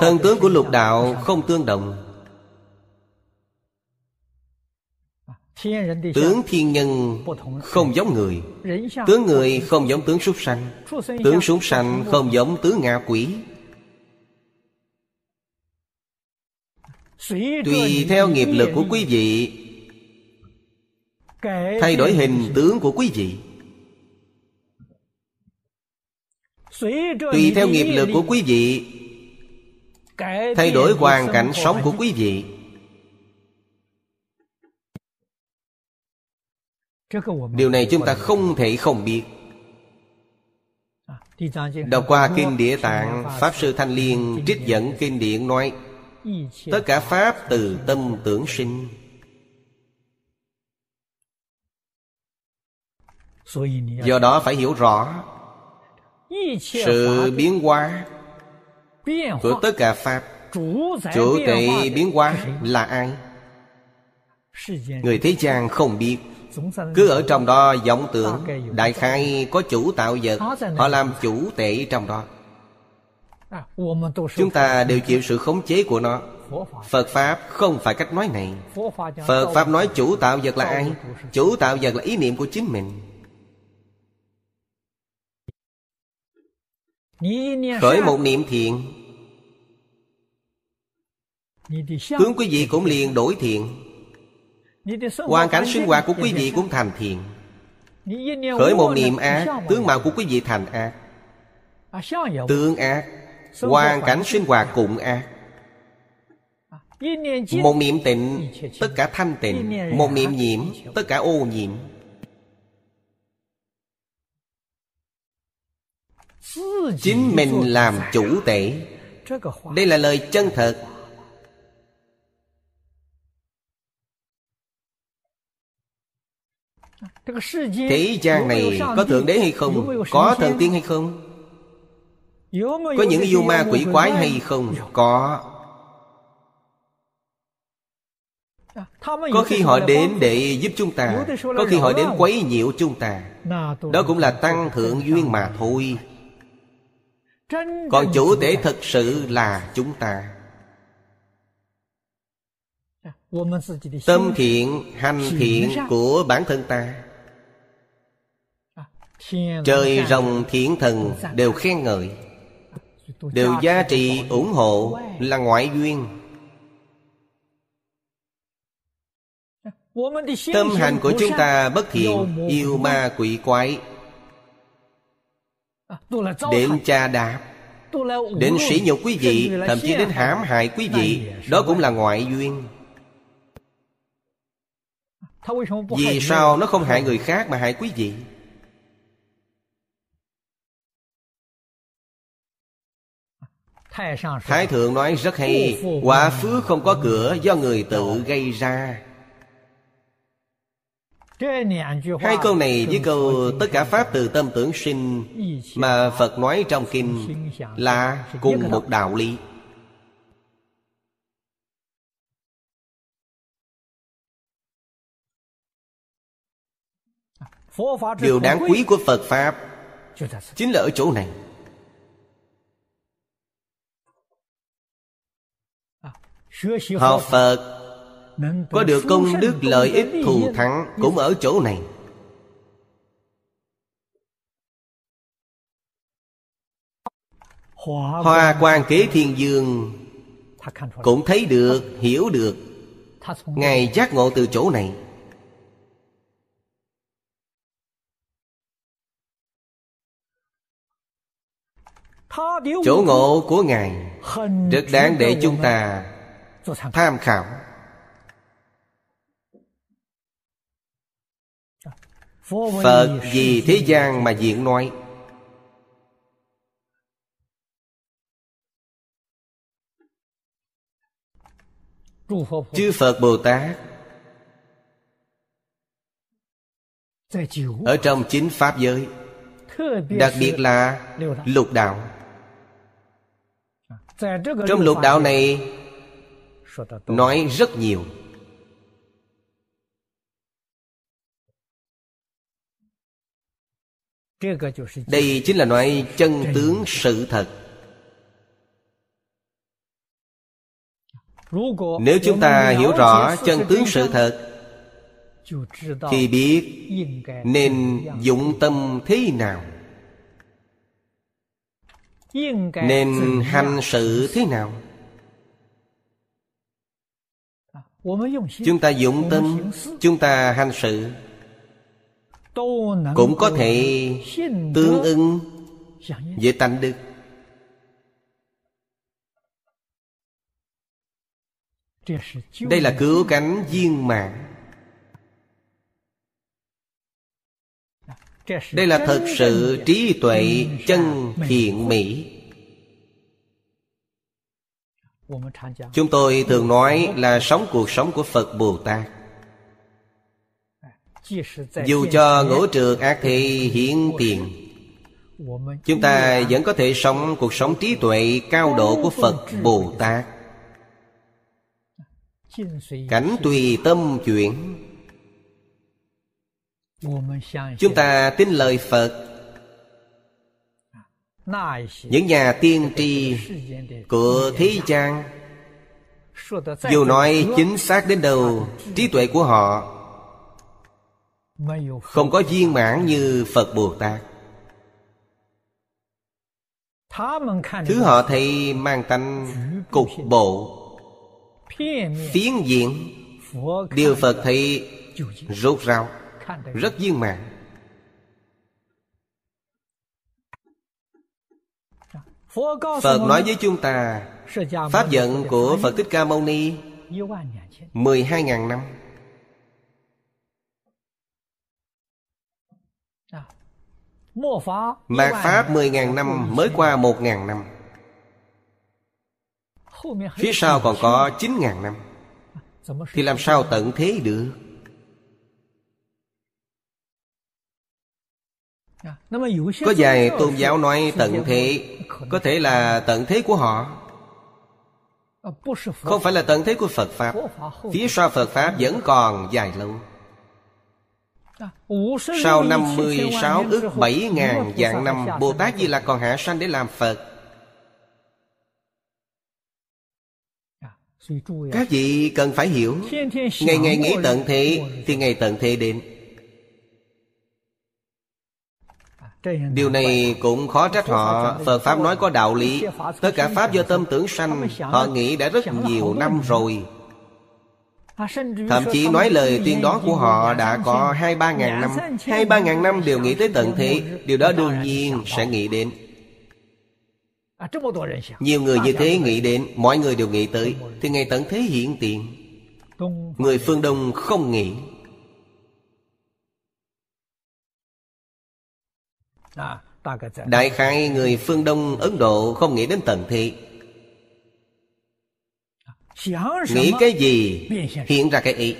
S2: Thân tướng của lục đạo không tương đồng. Tướng thiên nhân không giống người. Tướng người không giống tướng súc sanh. Tướng súc sanh không giống tướng ngạ quỷ. Tùy theo nghiệp lực của quý vị Thay đổi hình tướng của quý vị. Tùy theo nghiệp lực của quý vị Thay đổi hoàn cảnh sống của quý vị Điều này chúng ta không thể không biết. Đọc qua Kinh Địa Tạng Pháp Sư Thanh Liên trích dẫn Kinh Điển nói Tất cả Pháp từ tâm tưởng sinh. Do đó phải hiểu rõ Sự biến hóa Của tất cả Pháp. Chủ tệ biến hóa là ai? Người thế gian không biết cứ ở trong đó vọng tưởng Đại khai có chủ tạo vật Họ làm chủ tệ trong đó. Chúng ta đều chịu sự khống chế của nó. Phật Pháp không phải cách nói này. Phật Pháp nói chủ tạo vật là ai? Chủ tạo vật là ý niệm của chính mình. Khởi một niệm thiện. Tướng quý vị cũng liền đổi thiện Hoàn cảnh sinh hoạt của quý vị cũng thành thiện. Khởi một niệm ác Tướng mạo của quý vị thành ác. Tướng ác. Hoàn cảnh sinh hoạt cũng ác. Một niệm tịnh Tất cả thanh tịnh. Một niệm nhiễm Tất cả ô nhiễm. Chính mình làm chủ tể. Đây là lời chân thật Thế gian này có Thượng Đế hay không? Có thần tiên hay không? Có những yêu ma quỷ quái hay không? Có. Có khi họ đến để giúp chúng ta. Có khi họ đến quấy nhiễu chúng ta. Đó cũng là tăng thượng duyên mà thôi. Còn chủ thể thật sự là chúng ta. Tâm thiện, hành thiện của bản thân ta Trời rồng thiện thần đều khen ngợi. Đều giá trị ủng hộ là ngoại duyên. Tâm hành của chúng ta bất thiện Yêu ma quỷ quái. Đến cha đạp Đến sỉ nhục quý vị Thậm chí đến hãm hại quý vị Đó cũng là ngoại duyên. Vì sao nó không hại người khác mà hại quý vị Thái thượng nói rất hay Quả phước không có cửa do người tự gây ra. Hai câu này với câu tất cả Pháp từ tâm tưởng sinh Mà Phật nói trong Kinh Là cùng một đạo lý. Điều đáng quý của Phật Pháp Chính là ở chỗ này Học Phật Có được công đức lợi ích thù thắng Cũng ở chỗ này. Hoa quan kế thiên dương Cũng thấy được, hiểu được. Ngài giác ngộ từ chỗ này. Chỗ ngộ của Ngài Rất đáng để chúng ta tham khảo. Phật vì thế gian mà diễn nói. Chư Phật Bồ Tát Ở trong chính Pháp giới. Đặc biệt là lục đạo. Trong lục đạo này Nói rất nhiều. Đây chính là nói chân tướng sự thật. Nếu chúng ta hiểu rõ chân tướng sự thật Thì biết nên dụng tâm thế nào. Nên hành sự thế nào Chúng ta dụng tâm Chúng ta hành sự. Cũng có thể tương ưng với tánh đức. Đây là cứu cánh viên mạng Đây là thật sự trí tuệ chân thiện mỹ Chúng tôi thường nói là sống cuộc sống của Phật Bồ Tát. Dù cho ngũ trượt ác thị hiển tiền Chúng ta vẫn có thể sống cuộc sống trí tuệ cao độ của Phật Bồ Tát. Cảnh tùy tâm chuyển. Chúng ta tin lời Phật những nhà tiên tri của thế gian, dù nói chính xác đến đâu, trí tuệ của họ không có viên mãn như phật bồ tát. Thứ họ thấy mang tánh cục bộ, phiến diện, điều phật thấy rốt ráo, rất viên mãn. Phật nói với chúng ta Pháp giận của Phật Thích Ca Mâu Ni mười hai ngàn năm. Mạt Pháp mười ngàn năm mới qua một ngàn năm. Phía sau còn có chín ngàn năm. Thì làm sao tận thế được? Có vài tôn giáo nói tận thế Có thể là tận thế của họ. Không phải là tận thế của Phật Pháp. Phía sau Phật Pháp vẫn còn dài lâu. Sau 56 ước 7 ngàn dạng năm Bồ Tát Di Lặc còn hạ sanh để làm Phật. Các vị cần phải hiểu. Ngày ngày nghĩ tận thế Thì ngày tận thế đến Điều này cũng khó trách họ. Phật Pháp nói có đạo lý. Tất cả Pháp do tâm tưởng sanh Họ nghĩ đã rất nhiều năm rồi. Thậm chí nói lời tiên đó của họ đã có hai ba ngàn năm Hai ba ngàn năm đều nghĩ tới tận thế. Điều đó đương nhiên sẽ nghĩ đến. Nhiều người như thế nghĩ đến Mọi người đều nghĩ tới. Thì ngày tận thế hiện tiền. Người phương Đông không nghĩ Đại khai người phương Đông Ấn Độ không nghĩ đến tận thế Nghĩ cái gì? Hiện ra cái ý.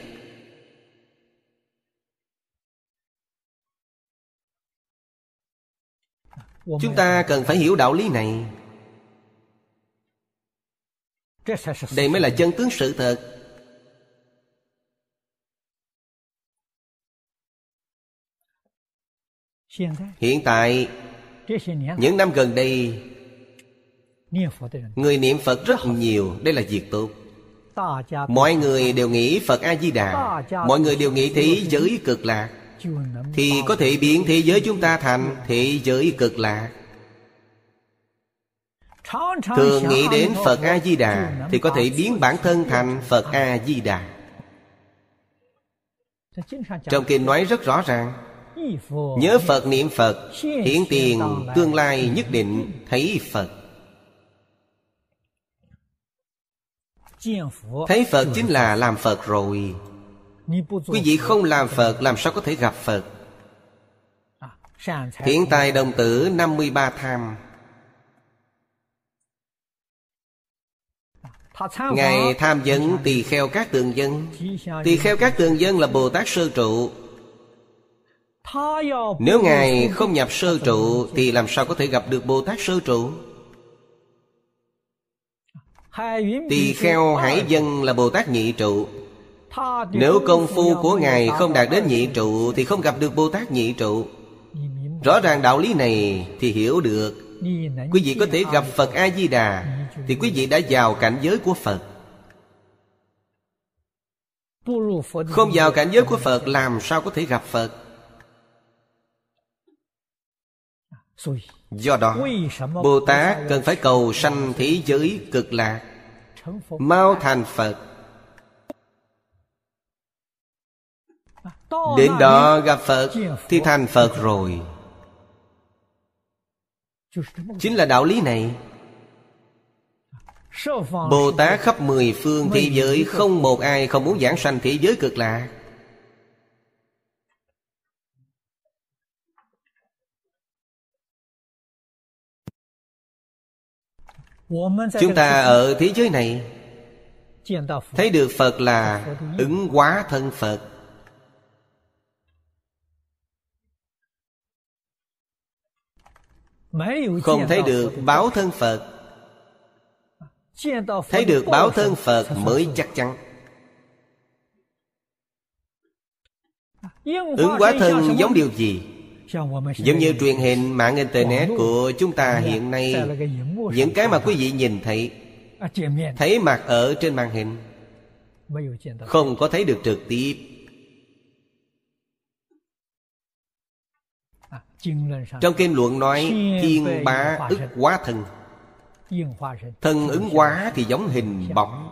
S2: Chúng ta cần phải hiểu đạo lý này. Đây mới là chân tướng sự thật Hiện tại Những năm gần đây Người niệm Phật rất nhiều. Đây là việc tốt. Mọi người đều nghĩ Phật A-di-đà. Mọi người đều nghĩ thế giới cực lạc. Thì có thể biến thế giới chúng ta thành thế giới cực lạc. Thường nghĩ đến Phật A-di-đà Thì có thể biến bản thân thành Phật A-di-đà. Trong kinh nói rất rõ ràng Nhớ Phật niệm Phật Hiện tiền tương lai nhất định thấy Phật. Thấy Phật chính là làm Phật rồi. Quý vị không làm Phật Làm sao có thể gặp Phật? Thiện tài đồng tử 53 tham. Ngài tham vấn tỳ kheo các tường dân. Tỳ kheo các tường dân là Bồ Tát Sơ Trụ nếu Ngài không nhập sơ trụ Thì làm sao có thể gặp được Bồ Tát Sơ Trụ Tỳ kheo hải dân là Bồ Tát nhị trụ Nếu công phu của Ngài không đạt đến nhị trụ Thì không gặp được Bồ Tát nhị trụ Rõ ràng đạo lý này thì hiểu được Quý vị có thể gặp Phật A-di-đà Thì quý vị đã vào cảnh giới của Phật Không vào cảnh giới của Phật Làm sao có thể gặp Phật Do đó Bồ Tát cần phải cầu sanh thế giới cực lạc. Mau thành Phật. Đến đó gặp Phật Thì thành Phật rồi. Chính là đạo lý này. Bồ Tát khắp mười phương thế giới Không một ai không muốn giảng sanh thế giới cực lạc Chúng ta ở thế giới này Thấy được Phật là ứng hóa thân Phật. Không thấy được báo thân Phật. Thấy được báo thân Phật mới chắc chắn. Ứng hóa thân giống điều gì Giống như truyền hình, mạng Internet của chúng ta hiện nay, Những cái mà quý vị nhìn thấy Thấy mặt ở trên màn hình, Không có thấy được trực tiếp. Trong kinh luận nói, Thiên bá ức quá thân Thân ứng quá thì giống hình bóng.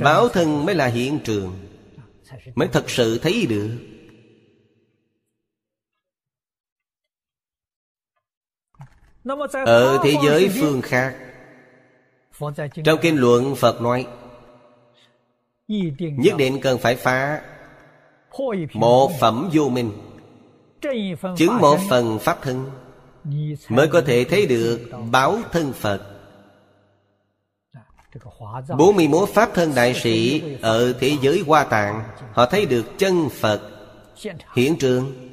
S2: Báo thân mới là hiện trường, Mới thật sự thấy được. Ở thế giới phương khác. Trong kinh luận Phật nói Nhất định cần phải phá Một phẩm vô minh Chứng một phần Pháp thân Mới có thể thấy được báo thân Phật. 41 Pháp thân đại sĩ Ở thế giới Hoa Tạng Họ thấy được chân Phật. Hiện trường.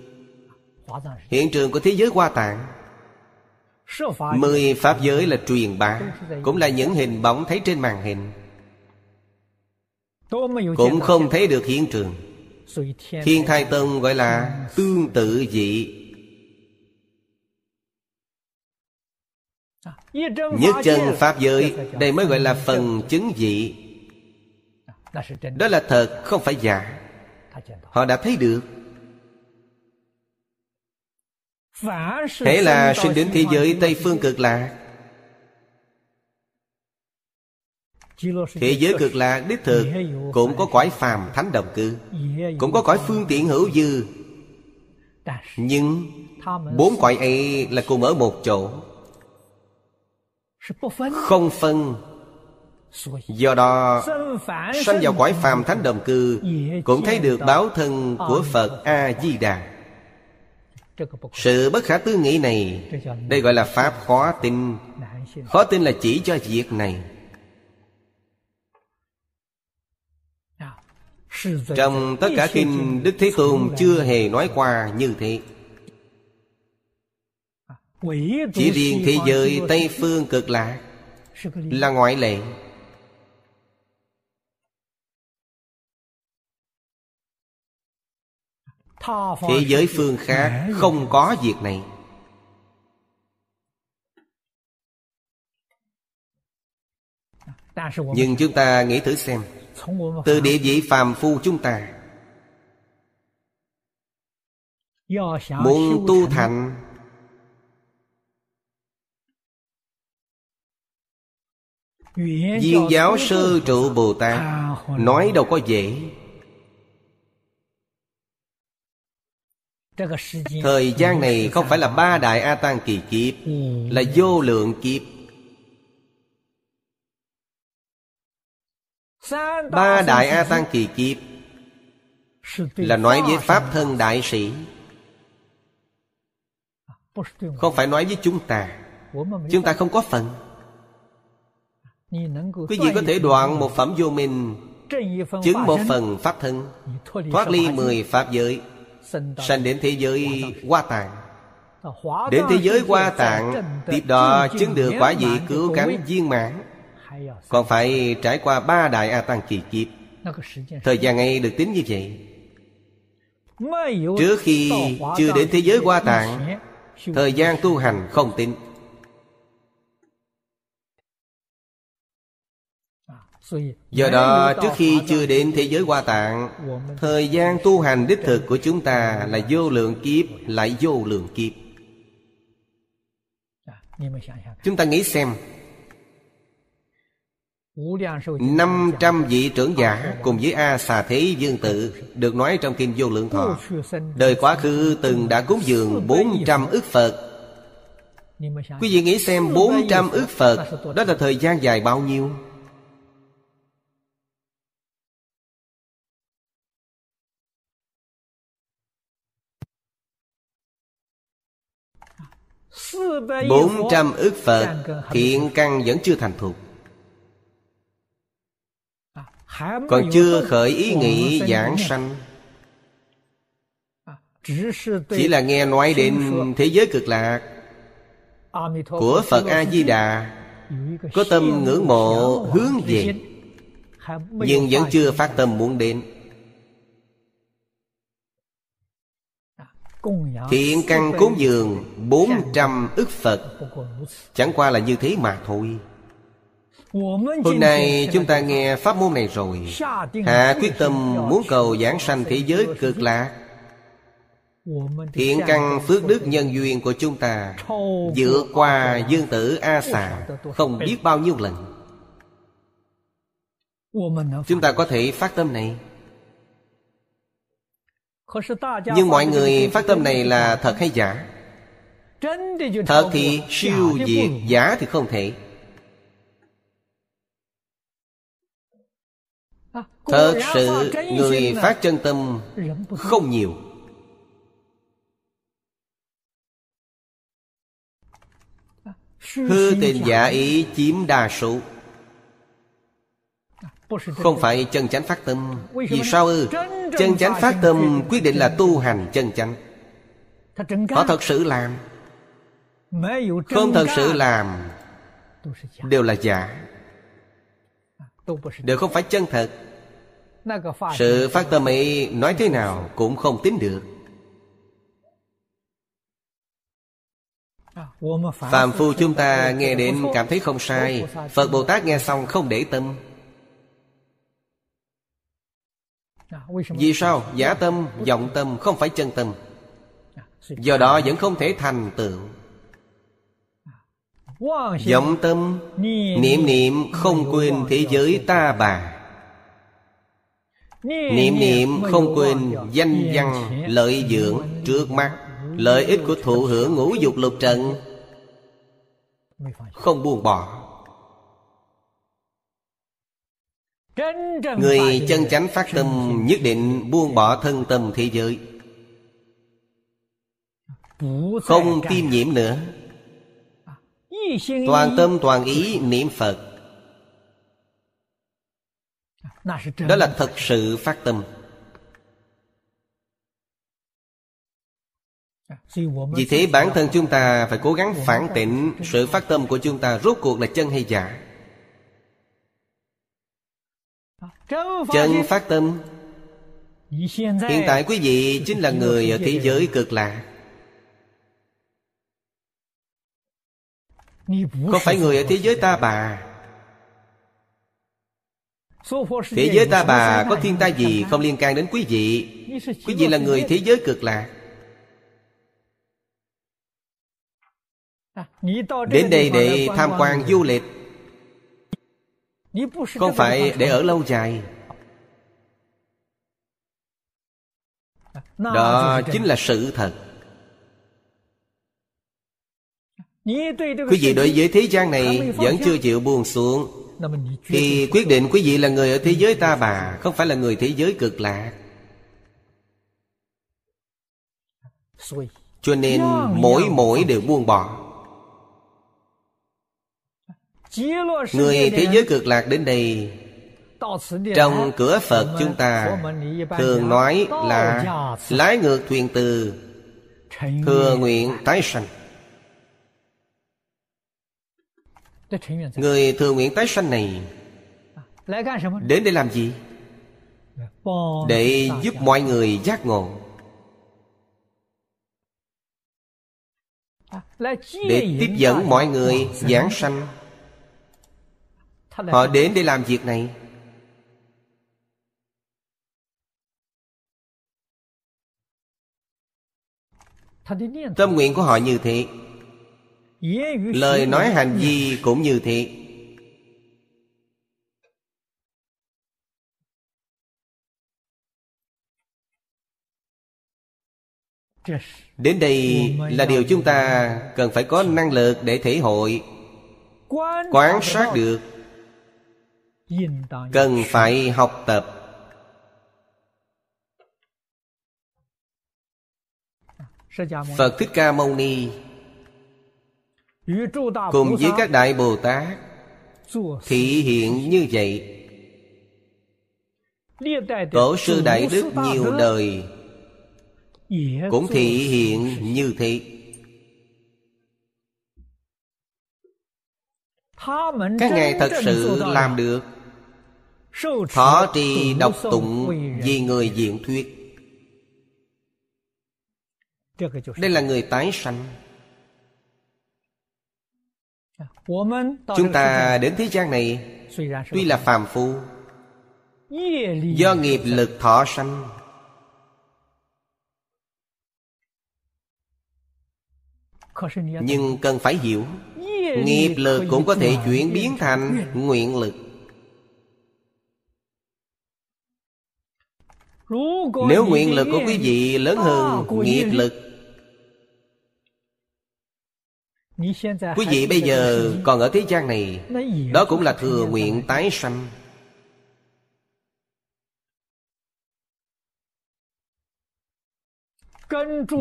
S2: Hiện trường của thế giới Hoa Tạng Mười Pháp giới là truyền bá Cũng là những hình bóng thấy trên màn hình. Cũng không thấy được hiện trường. Thiên thai tông gọi là tương tự dị. Nhất chân Pháp giới Đây mới gọi là phần chứng dị. Đó là thật không phải giả. Họ đã thấy được Thế là sinh đến thế giới Tây Phương cực lạc. Thế giới cực lạc đích thực Cũng có cõi phàm thánh đồng cư Cũng có cõi phương tiện hữu dư. Nhưng Bốn cõi ấy là cùng ở một chỗ. Không phân. Do đó Sanh vào cõi phàm thánh đồng cư Cũng thấy được báo thân của Phật A-di-đà Sự bất khả tư nghị này Đây gọi là Pháp khó tin. Khó tin là chỉ cho việc này. Trong tất cả kinh Đức Thế Tôn chưa hề nói qua như thế. Chỉ riêng thế giới Tây Phương cực lạc Là ngoại lệ Thế giới phương khác không có việc này. Nhưng chúng ta nghĩ thử xem, Từ địa vị phàm phu chúng ta, Muốn tu thành Viên giáo sư trụ Bồ Tát, Nói đâu có dễ. Thời gian này không phải là ba đại A Tăng kỳ kiếp Là vô lượng kiếp. Ba đại A Tăng kỳ kiếp Là nói với Pháp thân đại sĩ. Không phải nói với chúng ta. Chúng ta không có phần. Quý vị có thể đoạn một phẩm vô minh Chứng một phần Pháp thân Thoát ly mười Pháp giới Sanh đến thế giới hoa tạng. Đến thế giới hoa tạng, Tiếp đó chứng được quả vị cứu cánh viên mãn. Còn phải trải qua ba đại A Tăng kỳ kiếp. Thời gian ấy được tính như vậy. Trước khi chưa đến thế giới hoa tạng, Thời gian tu hành không tính. Do đó, trước khi chưa đến thế giới hoa tạng, Thời gian tu hành đích thực của chúng ta Là vô lượng kiếp, Lại vô lượng kiếp. Chúng ta nghĩ xem. 500 vị trưởng giả cùng với A xà thế dương tự Được nói trong Kinh Vô Lượng Thọ. Đời quá khứ từng đã cúng dường 400 ức Phật. Quý vị nghĩ xem 400 ức Phật Đó là thời gian dài bao nhiêu? Bốn trăm ức Phật Thiện căn vẫn chưa thành thục Còn chưa khởi ý nghĩ giảng sanh Chỉ là nghe nói đến thế giới cực lạc Của Phật A-di-đà Có tâm ngưỡng mộ hướng về Nhưng vẫn chưa phát tâm muốn đến Thiện căn cúng dường bốn trăm ức Phật. Chẳng qua là như thế mà thôi. Hôm nay chúng ta nghe pháp môn này rồi. Hạ quyết tâm muốn cầu giảng sanh thế giới cực lạc. Thiện căn phước đức nhân duyên của chúng ta Vượt qua dương tử A xà Không biết bao nhiêu lần. Chúng ta có thể phát tâm này nhưng mọi người phát tâm này là thật hay giả? Thật thì siêu diệt Giả thì không thể. Thật sự người phát chân tâm Không nhiều. Hư tình giả ý chiếm đa số không phải chân chánh phát tâm, Vì sao ư? Chân chánh phát tâm quyết định là tu hành chân chánh. Họ thật sự làm? Không thật sự làm, Đều là giả. Đều không phải chân thật. Sự phát tâm ấy nói thế nào cũng không tính được. Phạm phu chúng ta nghe đến cảm thấy không sai, Phật Bồ Tát nghe xong không để tâm. Vì sao? Giả tâm, vọng tâm không phải chân tâm. Do đó vẫn không thể thành tựu. Vọng tâm niệm niệm không quên thế giới ta bà. Niệm niệm không quên danh văn lợi dưỡng trước mắt Lợi ích của thụ hưởng ngũ dục lục trận Không buông bỏ Người chân chánh phát tâm nhất định buông bỏ thân tâm thế giới. Không tiêm nhiễm nữa. Toàn tâm toàn ý niệm Phật. Đó là thật sự phát tâm. Vì thế bản thân chúng ta phải cố gắng phản tỉnh Sự phát tâm của chúng ta rốt cuộc là chân hay giả Chân phát tâm. Hiện tại quý vị chính là người ở thế giới cực lạc Không phải người ở thế giới ta bà? Thế giới ta bà có thiên tai gì không liên can đến quý vị? Quý vị là người thế giới cực lạc Đến đây để tham quan du lịch Không phải để ở lâu dài. Đó chính là sự thật. Quý vị đối với thế gian này Vẫn chưa chịu buông xuống. Thì quyết định quý vị là người ở thế giới ta bà Không phải là người thế giới cực lạc. Cho nên mỗi mỗi đều buông bỏ Người thế giới cực lạc đến đây Trong cửa Phật chúng ta Thường nói là Lái ngược thuyền từ Thừa nguyện tái sanh. Người thừa nguyện tái sanh này Đến để làm gì? Để giúp mọi người giác ngộ. Để tiếp dẫn mọi người giảng sanh Họ đến để làm việc này. Tâm nguyện của họ như thế. Lời nói hành vi cũng như thế. Đến đây là điều chúng ta cần phải có năng lực để thể hội Quán sát được Cần phải học tập. Phật Thích Ca Mâu Ni Cùng với các Đại Bồ Tát Thị hiện như vậy. Tổ sư Đại Đức nhiều đời Cũng thị hiện như thế. Các ngài thật sự làm được Thọ trì độc tụng Vì người diện thuyết. Đây là người tái sanh. Chúng ta đến thế gian này Tuy là phàm phu Do nghiệp lực thọ sanh. Nhưng cần phải hiểu Nghiệp lực cũng có thể chuyển biến thành nguyện lực Nếu nguyện lực của quý vị lớn hơn nghiệp lực. Quý vị bây giờ còn ở thế gian này Đó cũng là thừa nguyện tái sanh.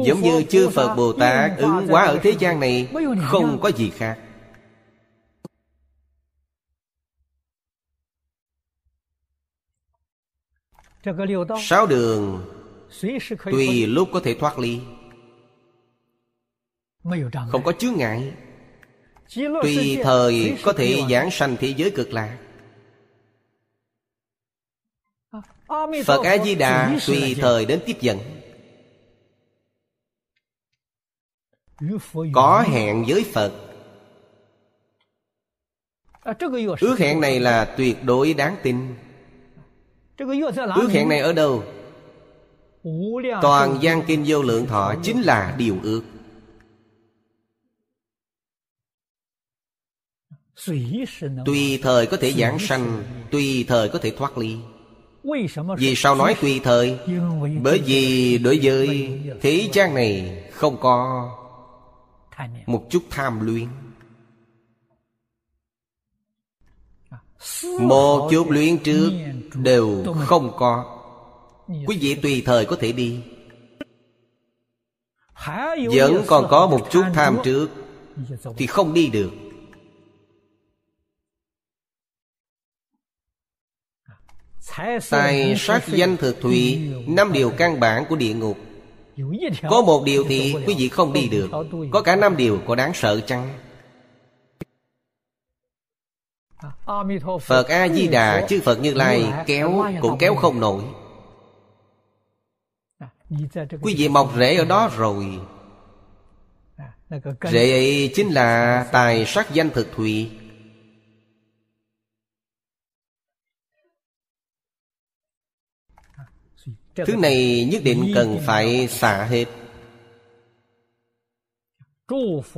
S2: Giống như chư Phật Bồ Tát ứng hóa ở thế gian này Không có gì khác Sáu đường Tùy lúc có thể thoát ly. Không có chướng ngại. Tùy thời có thể giảng sanh thế giới cực lạc. Phật A-di-đà tùy thời đến tiếp dẫn. Có hẹn với Phật. Ước hẹn này là tuyệt đối đáng tin Ước hẹn này ở đâu? Toàn gian kinh vô lượng thọ chính là điều ước. Tùy thời có thể giảng sanh Tùy thời có thể thoát ly. Vì sao nói tùy thời? Bởi vì đối với thế gian này Không có Một chút tham luyện Một chút luyện trước Đều không có. Quý vị tùy thời có thể đi. Vẫn còn có một chút tham trước Thì không đi được. Tài sát danh thực thủy Năm điều căn bản của địa ngục. Có một điều thì quý vị không đi được. Có cả năm điều có đáng sợ chăng? Phật A-di-đà chư Phật Như Lai Kéo cũng kéo không nổi. Quý vị mọc rễ ở đó rồi. Rễ ấy chính là tài sắc danh thực thủy Thứ này nhất định cần phải xả hết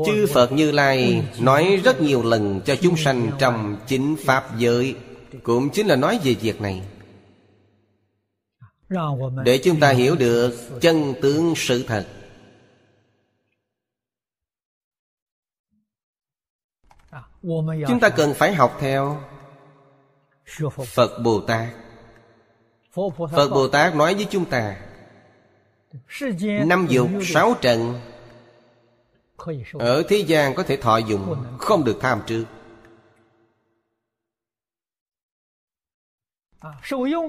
S2: Chư Phật Như Lai nói rất nhiều lần cho chúng sanh trong chính Pháp giới, Cũng chính là nói về việc này. Để chúng ta hiểu được chân tướng sự thật. Chúng ta cần phải học theo Phật Bồ Tát. Phật Bồ Tát nói với chúng ta, Năm dục sáu trần ở thế gian có thể thọ dụng Không được tham trước.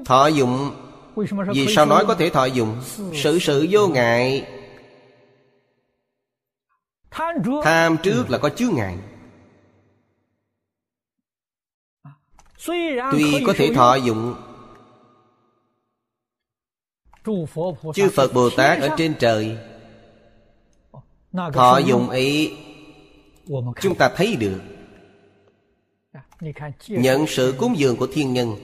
S2: Thọ dụng。Vì sao nói có thể thọ dụng? Sự sự vô ngại. Tham trước là có chứa ngại. Tuy có thể thọ dụng. Chư Phật Bồ Tát ở trên trời Thọ dùng ấy Chúng ta thấy được. Nhận sự cúng dường của thiên nhân.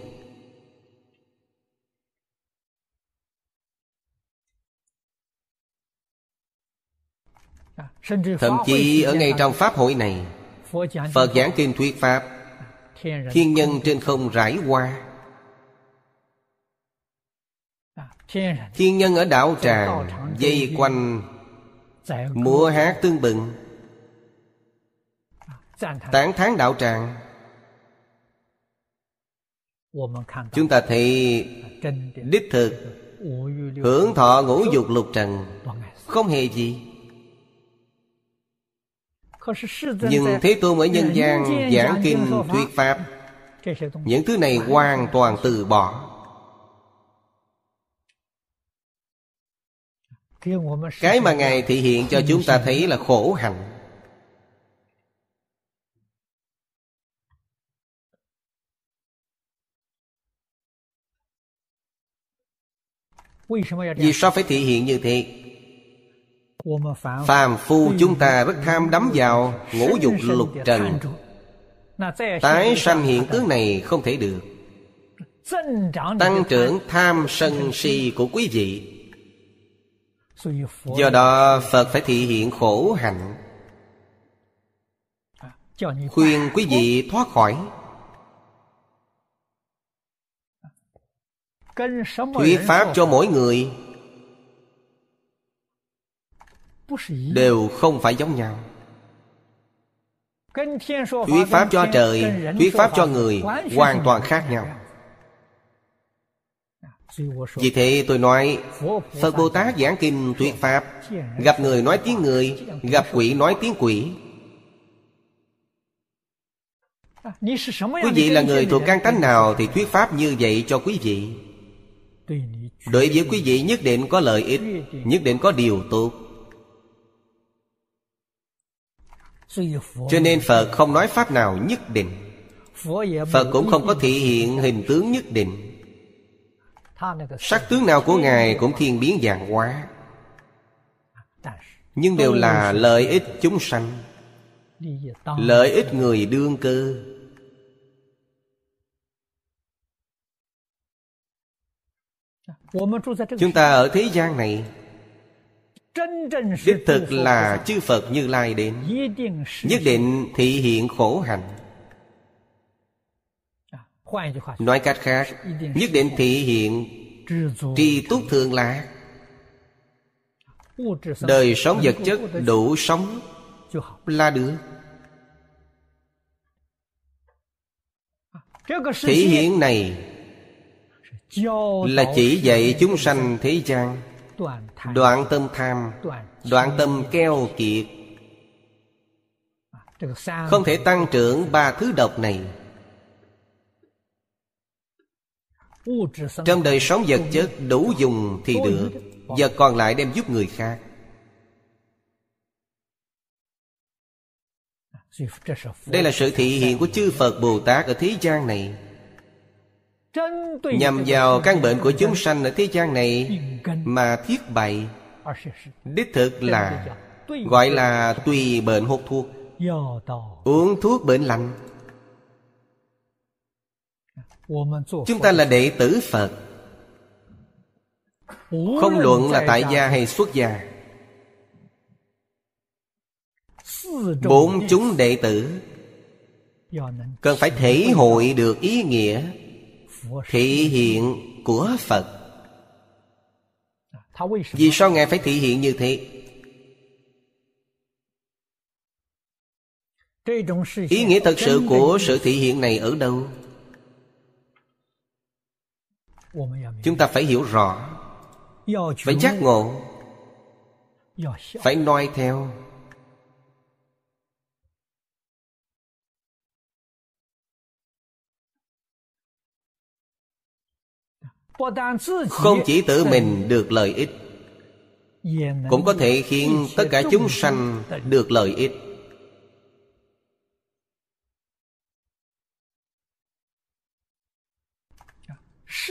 S2: Thậm chí ở ngay trong Pháp hội này Phật giảng kinh thuyết Pháp Thiên nhân trên không rải qua. Thiên nhân ở đảo tràng Dây quanh Múa hát tương bừng. Tán thán đạo tràng. Chúng ta thấy Đích thực. Hưởng thọ ngũ dục lục trần. Không hề gì. Nhưng Thế Tôn ở nhân gian Giảng kinh thuyết Pháp. Những thứ này hoàn toàn từ bỏ cái mà ngài thể hiện cho chúng ta thấy là khổ hạnh. Vì sao phải thể hiện như thế? Phàm phu chúng ta rất tham đắm vào ngũ dục lục trần. tái sanh hiện tướng này không thể được. Tăng trưởng tham sân si của quý vị Do đó Phật phải thị hiện khổ hạnh. Khuyên quý vị thoát khỏi. Thuyết Pháp cho mỗi người Đều không phải giống nhau. Thuyết Pháp cho trời Thuyết Pháp cho người Hoàn toàn khác nhau vì thế tôi nói, Phật Bồ Tát giảng kinh thuyết Pháp, Gặp người nói tiếng người, Gặp quỷ nói tiếng quỷ. Quý vị là người thuộc căn tánh nào Thì thuyết Pháp như vậy cho quý vị. Đối với quý vị, nhất định có lợi ích, Nhất định có điều tốt. Cho nên Phật không nói Pháp nào nhất định. Phật cũng không có thị hiện hình tướng nhất định. Sắc tướng nào của Ngài cũng thiên biến dạng hóa. Nhưng đều là lợi ích chúng sanh. Lợi ích người đương cơ. Chúng ta ở thế gian này, Đích thực là chư Phật Như Lai đến. Nhất định thị hiện khổ hạnh. Nói cách khác Nhất định thị hiện Tri túc thường lạc Đời sống vật chất đủ sống Là được. Thể hiện này Là chỉ dạy chúng sanh thế gian. Đoạn tâm tham Đoạn tâm keo kiệt. Không thể tăng trưởng ba thứ độc này Trong đời sống vật chất đủ dùng thì được Vật còn lại đem giúp người khác. Đây là sự thị hiện của chư Phật Bồ Tát ở thế gian này. Nhằm vào căn bệnh của chúng sanh ở thế gian này Mà thiết bày Đích thực là Gọi là tùy bệnh hút thuốc. Uống thuốc bệnh lành Chúng ta là đệ tử Phật. Không luận là tại gia hay xuất gia. Bốn chúng đệ tử Cần phải thể hội được ý nghĩa, Thể hiện của Phật. Vì sao Ngài phải thể hiện như thế? Ý nghĩa thật sự của sự thể hiện này ở đâu? Chúng ta phải hiểu rõ. Phải giác ngộ. Phải noi theo. Không chỉ tự mình được lợi ích, Cũng có thể khiến tất cả chúng sanh được lợi ích.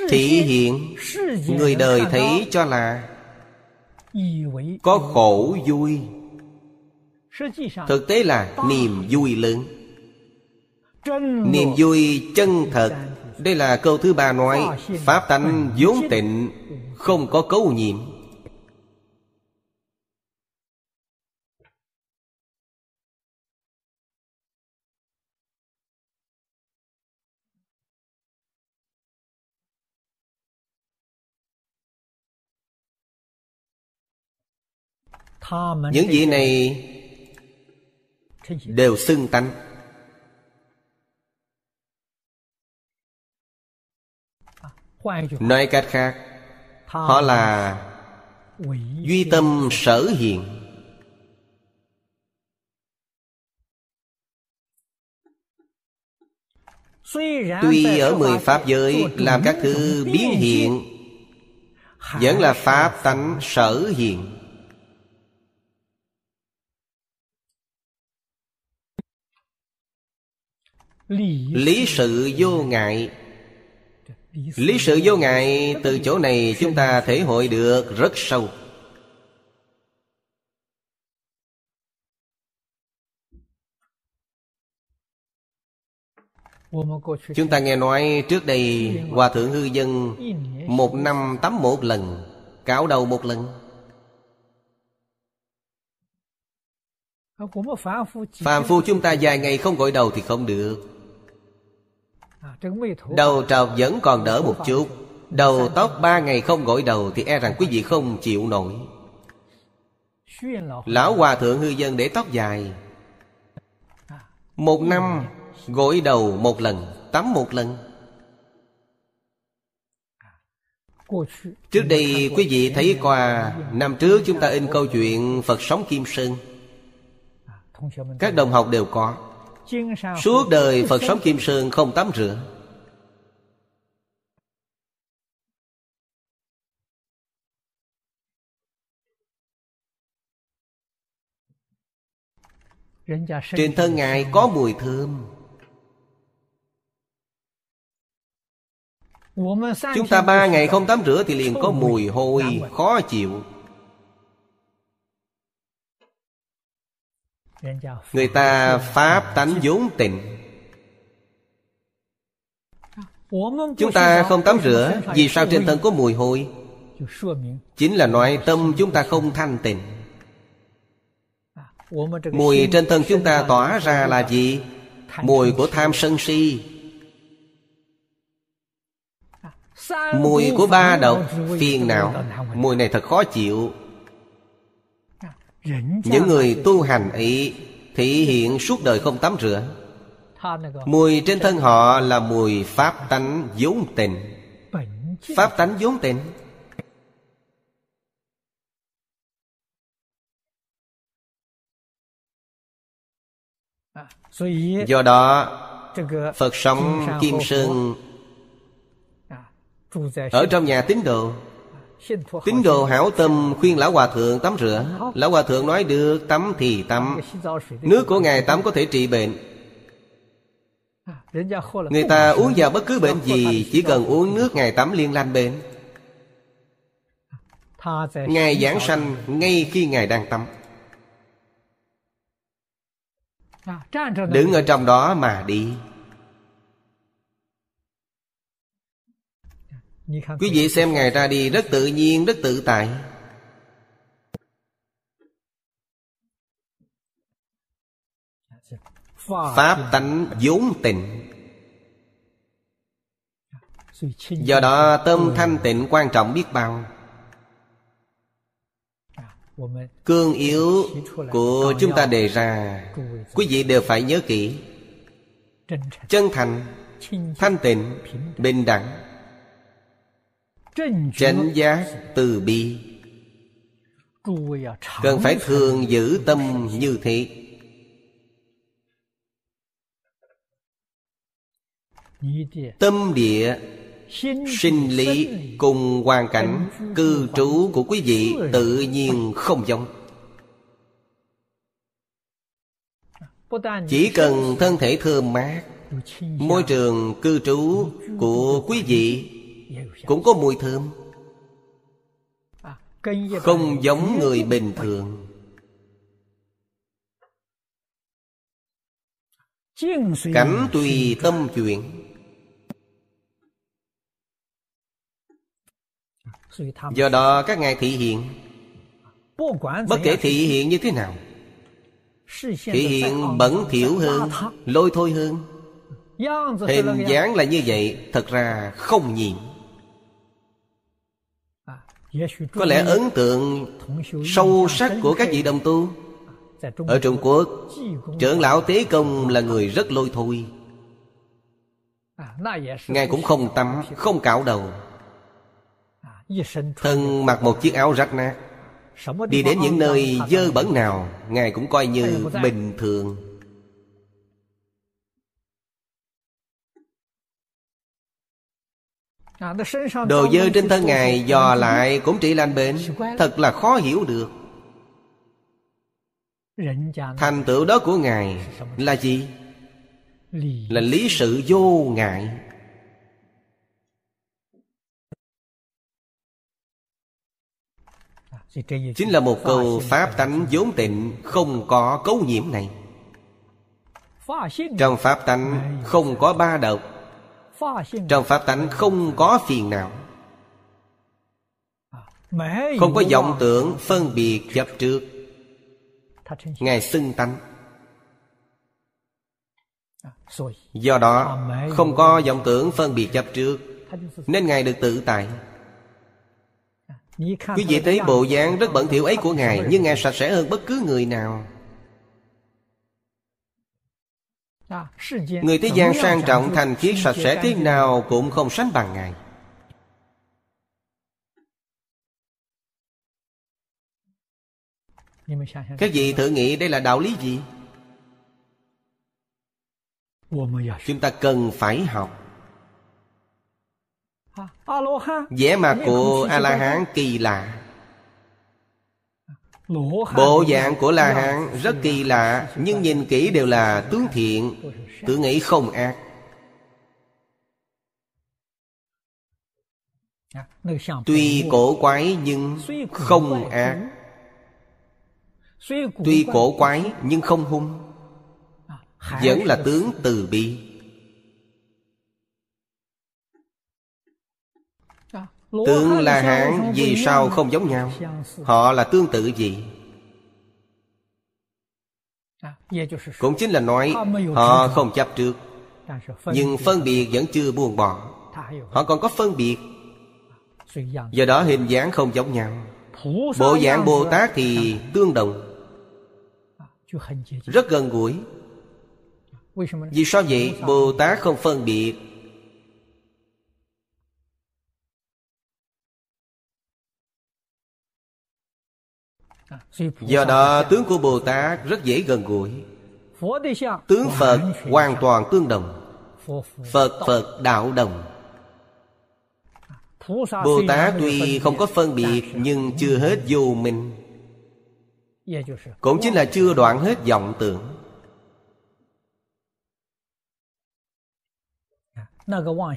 S2: Thị hiện Người đời thấy cho là Có khổ vui. Thực tế là niềm vui lớn. Niềm vui chân thật. đây là câu thứ ba nói Pháp tánh vốn tịnh Không có cấu nhiễm Những vị này Đều xưng tánh. Nói cách khác Họ là Duy tâm sở hiện Tuy ở mười pháp giới Làm các thứ biến hiện Vẫn là pháp tánh sở hiện Lý sự vô ngại. Lý sự vô ngại từ chỗ này chúng ta thể hội được rất sâu. Chúng ta nghe nói trước đây Hòa Thượng Hư Dân Một năm tắm một lần Cạo đầu một lần. Phạm phu chúng ta dài ngày không gội đầu thì không được Đầu trọc vẫn còn đỡ một chút. Đầu tóc ba ngày không gội đầu Thì e rằng quý vị không chịu nổi. Lão Hòa Thượng Hư Dân để tóc dài. Một năm gội đầu một lần Tắm một lần. Trước đây quý vị thấy qua Năm trước chúng ta in câu chuyện Phật sống Kim Sơn. Các đồng học đều có Suốt đời Phật sống Kim Sơn không tắm rửa. Trên thân Ngài có mùi thơm. Chúng ta ba ngày không tắm rửa Thì liền có mùi hôi khó chịu Người ta pháp tánh vốn tịnh Chúng ta không tắm rửa Vì sao trên thân có mùi hôi? Chính là nói tâm chúng ta không thanh tịnh. Mùi trên thân chúng ta tỏa ra là gì? Mùi của tham sân si. Mùi của ba độc phiền não. Mùi này thật khó chịu Những người tu hành ấy Thể hiện suốt đời không tắm rửa. Mùi trên thân họ là mùi Pháp tánh vốn tình Pháp tánh vốn tình Do đó Phật sống Kim Sơn Ở trong nhà tín đồ Tín đồ hảo tâm khuyên Lão Hòa Thượng tắm rửa. Lão Hòa Thượng nói được tắm thì tắm. Nước của Ngài tắm có thể trị bệnh. Người ta uống vào bất cứ bệnh gì Chỉ cần uống nước Ngài tắm liên lanh bệnh Ngài giảng sanh ngay khi Ngài đang tắm. Đứng ở trong đó mà đi Quý vị xem Ngài ra đi rất tự nhiên, rất tự tại. Pháp tánh vốn tịnh. Do đó tâm thanh tịnh quan trọng biết bao. Cương yếu của chúng ta đề ra. Quý vị đều phải nhớ kỹ. Chân thành. Thanh tịnh Bình đẳng Chánh giác từ bi. Cần phải thường giữ tâm như thế. Tâm địa Sinh lý cùng hoàn cảnh Cư trú của quý vị tự nhiên không giống. Chỉ cần thân thể thơm mát Môi trường cư trú của quý vị cũng có mùi thơm. Không giống người bình thường. Cảnh tùy tâm chuyển Do đó các ngài thị hiện Bất kể thị hiện như thế nào, Thị hiện bẩn thiểu hơn, Lôi thôi hơn. Hình dáng là như vậy, Thật ra không nhìn. Có lẽ ấn tượng Sâu sắc của các vị đồng tu Ở Trung Quốc Trưởng lão Tế Công là người rất lôi thôi. Ngài cũng không tắm Không cạo đầu. Thân mặc một chiếc áo rách nát. Đi đến những nơi dơ bẩn nào Ngài cũng coi như bình thường Đồ dơ trên thân Ngài dò lại cũng trị lành bệnh Thật là khó hiểu được. Thành tựu đó của Ngài là gì? Là lý sự vô ngại. Chính là một câu Pháp tánh vốn tịnh Không có cấu nhiễm này. Trong Pháp tánh không có ba độc Trong Pháp tánh không có phiền não. Không có vọng tưởng phân biệt chấp trước. Ngài xưng tánh. Do đó không có vọng tưởng phân biệt chấp trước. Nên Ngài được tự tại. Quý vị thấy bộ dáng rất bẩn thỉu ấy của Ngài Nhưng Ngài sạch sẽ hơn bất cứ người nào Người thế gian sang trọng thành khiết sạch sẽ thế nào Cũng không sánh bằng Ngài. Các vị thử nghĩ đây là đạo lý gì? Chúng ta cần phải học. Vẻ mặt của a la hán kỳ lạ bộ dạng của la hán rất kỳ lạ nhưng nhìn kỹ đều là tướng thiện. Tự nghĩ không ác. Tuy cổ quái nhưng không ác. Tuy cổ quái nhưng không hung. Vẫn là tướng từ bi Tướng La Hán vì sao không giống nhau? Họ là tương tự gì? Cũng chính là nói Họ không chấp trước. Nhưng phân biệt vẫn chưa buông bỏ. Họ còn có phân biệt. Do đó hình dáng không giống nhau. Bộ dạng Bồ Tát thì tương đồng. Rất gần gũi. Vì sao vậy? Bồ Tát không phân biệt Do đó tướng của Bồ Tát rất dễ gần gũi. Tướng Phật hoàn toàn tương đồng. Phật Phật đạo đồng. Bồ Tát tuy không có phân biệt Nhưng chưa hết vô minh. Cũng chính là chưa đoạn hết vọng tưởng.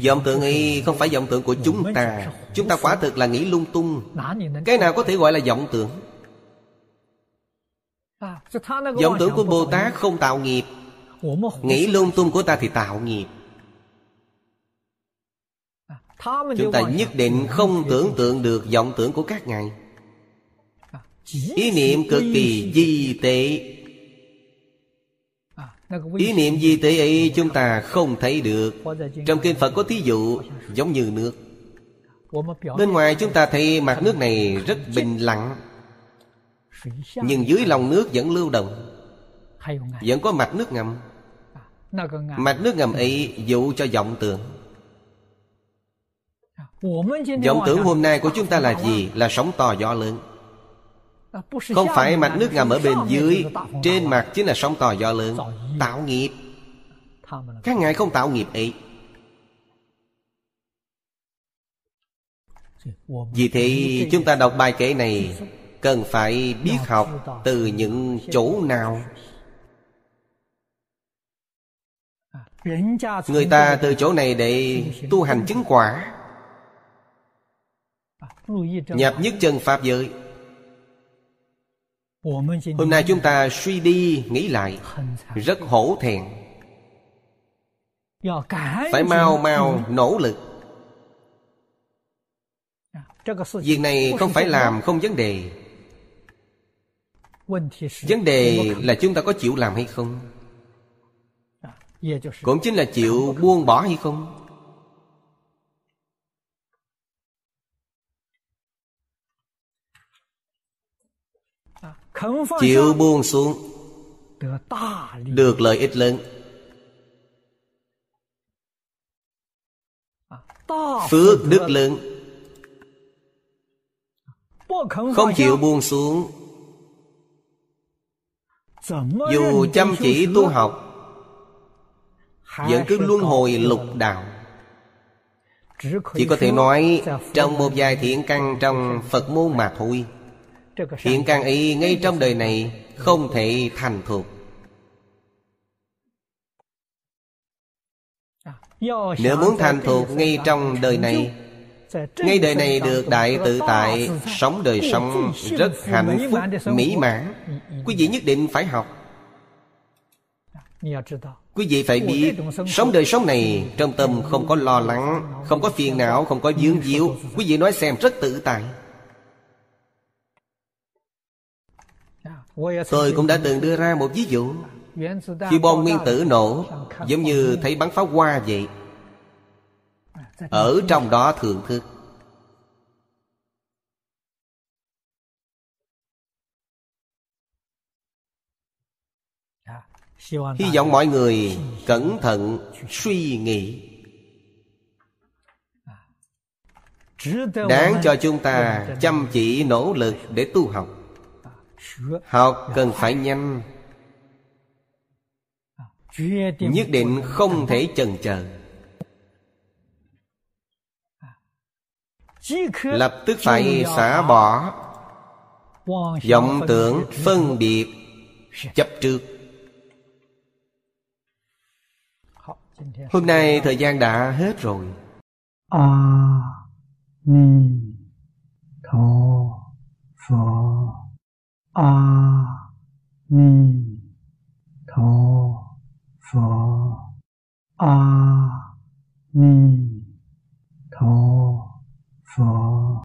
S2: Vọng tưởng ấy không phải vọng tưởng của chúng ta. Chúng ta quả thực là nghĩ lung tung. Cái nào có thể gọi là vọng tưởng vọng tưởng của Bồ Tát không tạo nghiệp. Nghĩ lung tung của ta thì tạo nghiệp. Chúng ta nhất định không tưởng tượng được vọng tưởng của các ngài. Ý niệm cực kỳ di tệ Ý niệm di tệ ấy chúng ta không thấy được. Trong kinh Phật có thí dụ giống như nước. Bên ngoài chúng ta thấy mặt nước này rất bình lặng nhưng dưới lòng nước vẫn lưu động. Vẫn có mặt nước ngầm. Mặt nước ngầm ấy dụ cho vọng tưởng. Vọng tưởng hôm nay của chúng ta là gì? Là sóng to gió lớn. Không phải mặt nước ngầm ở bên dưới, Trên mặt chính là sóng to gió lớn. Tạo nghiệp. Các ngài không tạo nghiệp ấy. Vì thế, chúng ta đọc bài kể này. Cần phải biết học từ những chỗ nào? Người ta từ chỗ này để tu hành chứng quả. Nhập nhất chân Pháp giới. Hôm nay chúng ta suy đi nghĩ lại. Rất hổ thẹn. Phải mau mau nỗ lực. Việc này không phải làm không vấn đề Vấn đề là chúng ta có chịu làm hay không? Cũng chính là chịu buông bỏ hay không? Chịu buông xuống Được lợi ích lớn. Phước đức lớn. Không chịu buông xuống dù chăm chỉ tu học, Vẫn cứ luân hồi lục đạo. Chỉ có thể nói, Trong một vài thiện căn trong Phật môn mà thôi. Thiện căn ấy ngay trong đời này Không thể thành thuộc Nếu muốn thành thuộc ngay trong đời này ngay đời này được đại tự tại Sống đời sống rất hạnh phúc, mỹ mãn. Quý vị nhất định phải học. Quý vị phải biết Sống đời sống này Trong tâm không có lo lắng Không có phiền não Không có dướng díu. Quý vị nói xem rất tự tại. Tôi cũng đã từng đưa ra một ví dụ. Khi bom nguyên tử nổ Giống như thấy bắn pháo hoa vậy ở trong đó thượng thức. Hy vọng mọi người cẩn thận suy nghĩ. Đáng cho chúng ta chăm chỉ nỗ lực để tu học. Học cần phải nhanh. Nhất định không thể chần chờ Lập tức phải xả bỏ. vọng tưởng phân biệt chấp trước. Hôm nay thời gian đã hết rồi.
S1: A Ni Tho Phật a ni tho phở a ni tho 佛。